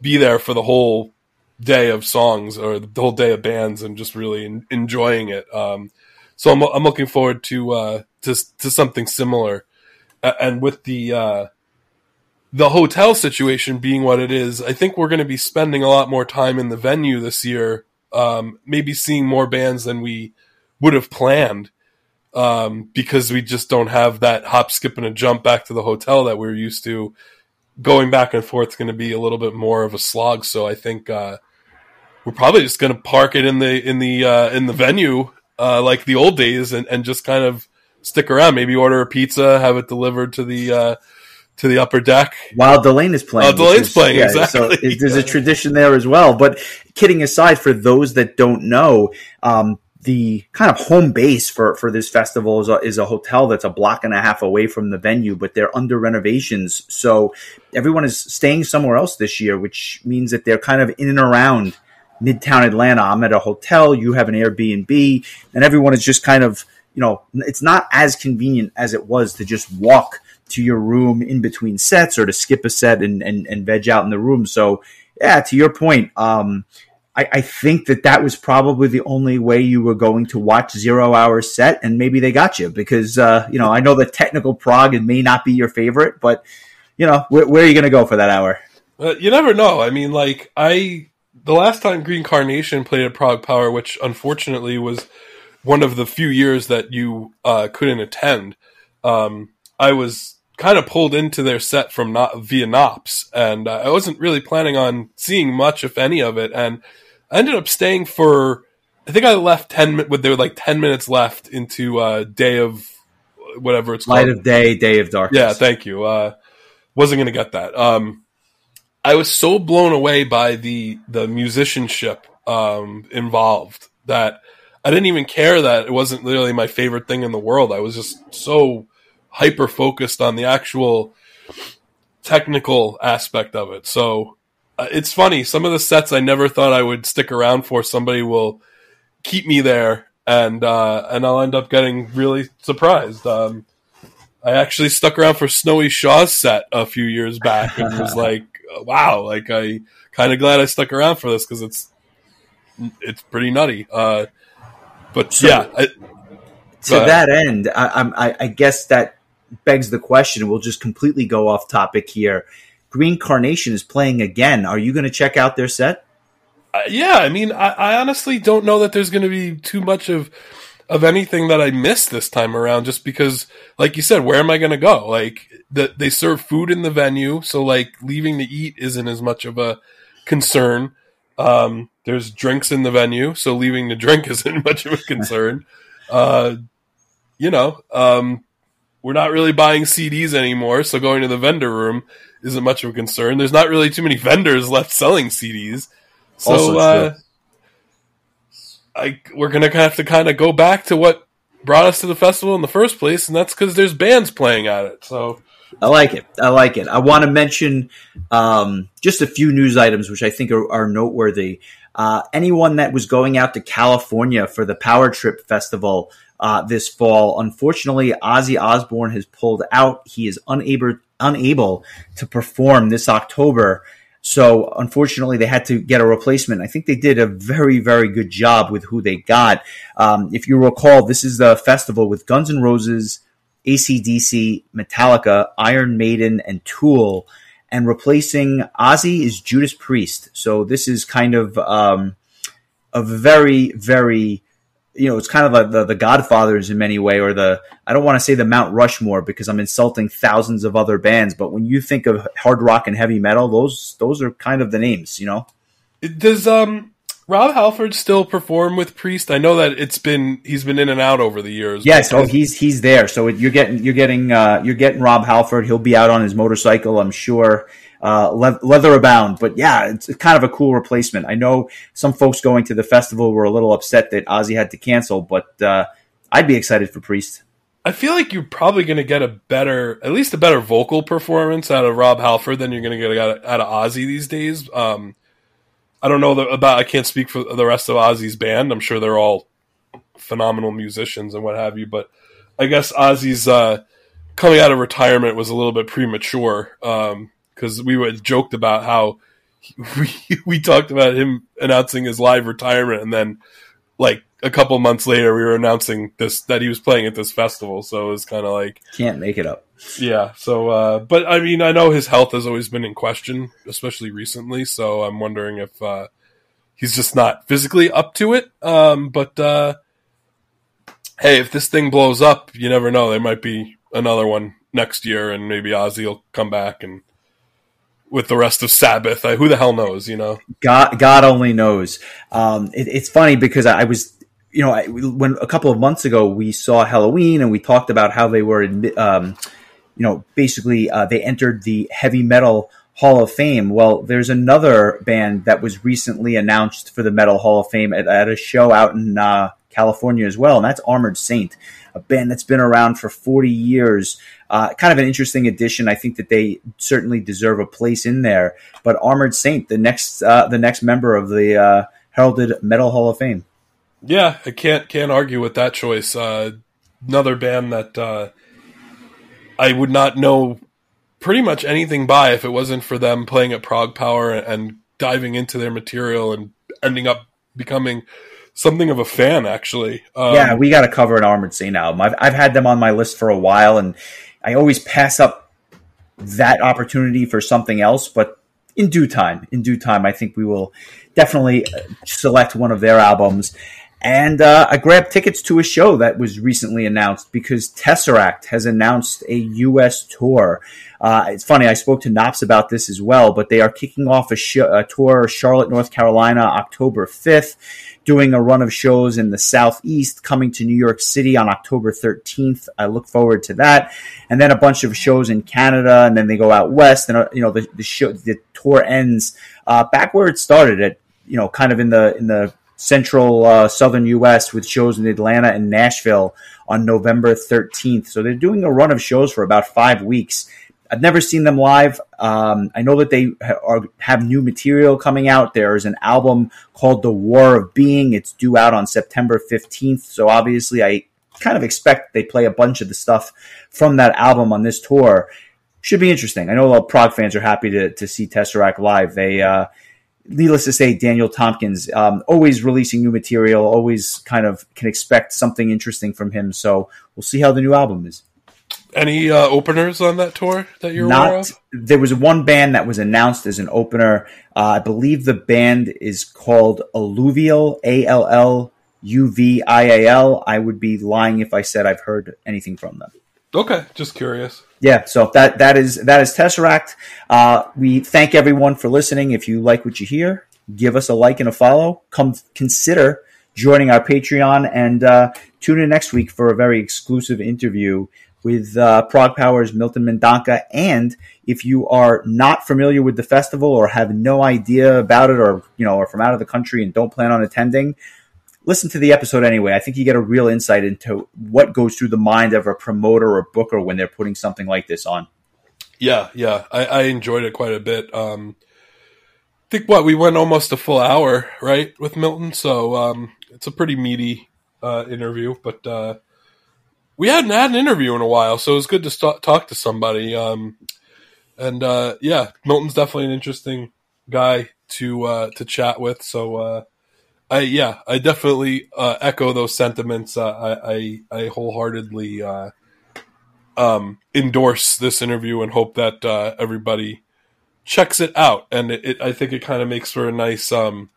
be there for the whole day of songs or the whole day of bands and just really in, enjoying it. Um, so I'm, I'm looking forward to, uh, to, to something similar. and with the, uh, the hotel situation being what it is, I think we're going to be spending a lot more time in the venue this year. Um, maybe seeing more bands than we would have planned. Um, because we just don't have that hop, skip, and a jump back to the hotel that we are used to going back and forth is going to be a little bit more of a slog. So I think uh, we're probably just going to park it in the in the uh, in the venue uh, like the old days, and, and just kind of stick around. Maybe order a pizza, have it delivered to the uh, to the upper deck while Delain is playing. Oh, Delain's playing yeah, exactly. So there's a tradition there as well. But kidding aside, for those that don't know, um, the kind of home base for, for this festival is a, is a hotel that's a block and a half away from the venue, but they're under renovations. So everyone is staying somewhere else this year, which means that they're kind of in and around Midtown Atlanta. I'm at a hotel, you have an Airbnb, and everyone is just kind of, you know, it's not as convenient as it was to just walk to your room in between sets or to skip a set and, and, and veg out in the room. So, yeah, to your point, um, I, I, think that that was probably the only way you were going to watch zero hour set, and maybe they got you because uh, you know I know the technical prog may not be your favorite, but you know where, where are you going to go for that hour? Uh, you never know. I mean, like I the last time Green Carnation played at Prog Power, which unfortunately was one of the few years that you uh, couldn't attend. Um, I was kind of pulled into their set from not via Knops, and uh, I wasn't really planning on seeing much, if any, of it, and I ended up staying for. I think I left ten. With there were like ten minutes left into uh, day of whatever it's called. light called. of day, day of darkness. Yeah, thank you. Uh, wasn't going to get that. Um, I was so blown away by the the musicianship um, involved that I didn't even care that it wasn't really my favorite thing in the world. I was just so hyper focused on the actual technical aspect of it. So it's funny. Some of the sets I never thought I would stick around for. Somebody will keep me there, and uh, and I'll end up getting really surprised. Um, I actually stuck around for Snowy Shaw's set a few years back, and was like, "Wow!" Like I kind of glad I stuck around for this because it's it's pretty nutty. Uh, but so, yeah, I, to that end, I, I, I guess that begs the question. We'll just completely go off topic here. Green Carnation is playing again. Are you going to check out their set? Uh, yeah, I mean, I, I, honestly don't know that there's going to be too much of of anything that I missed this time around. Just because, like you said, where am I going to go? Like the, they serve food in the venue, so like leaving to eat isn't as much of a concern. Um, there's drinks in the venue, so leaving to drink isn't much of a concern. uh, you know, um, we're not really buying CDs anymore, so going to the vendor room isn't much of a concern. There's not really too many vendors left selling CDs, so Also uh. I we're gonna have to kind of go back to what brought us to the festival in the first place, and that's because there's bands playing at it. So I like it. I like it. I want to mention um, just a few news items which I think are, are noteworthy. Uh, anyone that was going out to California for the Power Trip Festival uh, this fall, unfortunately, Ozzy Osbourne has pulled out. He is unable unable to perform this October. So unfortunately, they had to get a replacement. I think they did a very, very good job with who they got. Um, if you recall, this is the festival with Guns N' Roses, ACDC, Metallica, Iron Maiden, and Tool. And replacing Ozzy is Judas Priest. So this is kind of um, a very, very, you know, it's kind of like the, the Godfathers in many way, or the I don't want to say the Mount Rushmore because I'm insulting thousands of other bands. But when you think of hard rock and heavy metal, those those are kind of the names, you know. does um Rob Halford still perform with Priest? I know that it's been he's been in and out over the years. Yes, oh, he's he's there. So you're getting you're getting uh, you're getting Rob Halford. He'll be out on his motorcycle, I'm sure. Uh, le- leather abound, but yeah, it's kind of a cool replacement. I know some folks going to the festival were a little upset that Ozzy had to cancel, but uh, I'd be excited for Priest. I feel like you're probably going to get a better, at least a better vocal performance out of Rob Halford than you're going to get out of, Ozzy these days. Um, I don't know the, about. I can't speak for the rest of Ozzy's band. I'm sure they're all phenomenal musicians and what have you. But I guess Ozzy's uh, coming out of retirement was a little bit premature because we had joked about how we we talked about him announcing his live retirement, and then like a couple months later, we were announcing this that he was playing at this festival. So it was kind of like Can't make it up. yeah. So, uh, but I mean, I know his health has always been in question, especially recently. So I'm wondering if uh, he's just not physically up to it. Um, but uh, hey, if this thing blows up, you never know. There might be another one next year, and maybe Ozzy will come back and with the rest of Sabbath. Who the hell knows? You know. God, God only knows. Um, it, it's funny because I was, you know, I, when a couple of months ago we saw Helloween and we talked about how they were, um, you know, basically uh, they entered the heavy metal Hall of Fame. Well, there's another band that was recently announced for the Metal Hall of Fame at, at a show out in uh, California as well, and that's Armored Saint, a band that's been around for 40 years. Uh, kind of an interesting addition. I think that they certainly deserve a place in there. But Armored Saint, the next uh, the next member of the uh, heralded Metal Hall of Fame. Yeah, I can't can't argue with that choice. Uh, another band that uh, I would not know pretty much anything by if it wasn't for them playing at Prog Power and diving into their material and ending up becoming something of a fan. Actually, um, yeah, we got to cover an Armored Saint album. I've I've had them on my list for a while, and I always pass up that opportunity for something else. But in due time, in due time, I think we will definitely uh, select one of their albums. And uh, I grabbed tickets to a show that was recently announced because Tesseract has announced a U.S. tour. Uh, it's funny, I spoke to Knops about this as well, but they are kicking off a, sh- a tour, Charlotte, North Carolina, October 5th, doing a run of shows in the Southeast, coming to New York City on October 13th. I look forward to that. And then a bunch of shows in Canada, and then they go out west, and, uh, you know, the, the show, the tour ends uh, back where it started at, you know, kind of in the, in the, central uh, southern U.S. with shows in Atlanta and Nashville on November 13th. So they're doing a run of shows for about five weeks. I've never seen them live. Um, I know that they ha- are, have new material coming out. There is an album called The War of Being. It's due out on September 15th. So obviously, I kind of expect they play a bunch of the stuff from that album on this tour. Should be interesting. I know a lot of Prog fans are happy to, to see Tesseract live. They, uh, needless to say, Daniel Tompkins, um, always releasing new material, always kind of can expect something interesting from him. So we'll see how the new album is. Any uh, openers on that tour that you're aware Not of? there was one band that was announced as an opener. Uh, I believe the band is called Alluvial, A L L U V I A L. I would be lying if I said I've heard anything from them. Okay, just curious. Yeah, so that that is that is Tesseract. Uh, we thank everyone for listening. If you like what you hear, give us a like and a follow. Come consider joining our Patreon and uh, tune in next week for a very exclusive interview with uh, ProgPower's Milton Mendonca. And if you are not familiar with the festival or have no idea about it, or you know, are from out of the country and don't plan on attending, listen to the episode anyway. I think you get a real insight into what goes through the mind of a promoter or booker when they're putting something like this on. Yeah, yeah, I, I enjoyed it quite a bit. Um, I think what we went almost a full hour, right, with Milton. So um, it's a pretty meaty uh, interview, but uh, we hadn't had an interview in a while, so it was good to st- talk to somebody. Um, and uh, yeah, Milton's definitely an interesting guy to uh, to chat with. So uh, I yeah, I definitely uh, echo those sentiments. Uh, I, I, I wholeheartedly uh, um, endorse this interview and hope that everybody checks it out. And it, it I think it kind of makes for a nice um,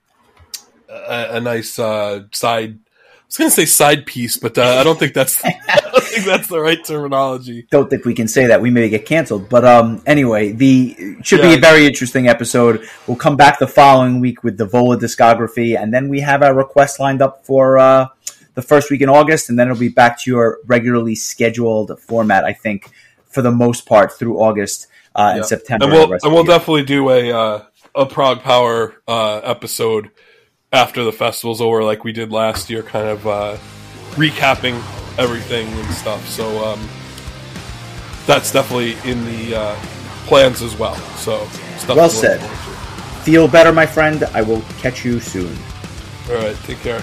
a, a nice side. I was going to say side piece, but uh, I don't think that's I don't think that's the right terminology. Don't think we can say that. We may get canceled. But um, anyway, the it should be a very interesting episode. We'll come back the following week with the Vola discography, and then we have our request lined up for uh, the first week in August, and then it'll be back to your regularly scheduled format. I think for the most part through August uh, and September. and we'll rest and we'll definitely do a uh, a Prog Power uh, episode after the festival's over, like we did last year, kind of uh, recapping everything and stuff. So um, that's definitely in the uh, plans as well. So stuff Well said. Feel better, my friend. I will catch you soon. All right, take care.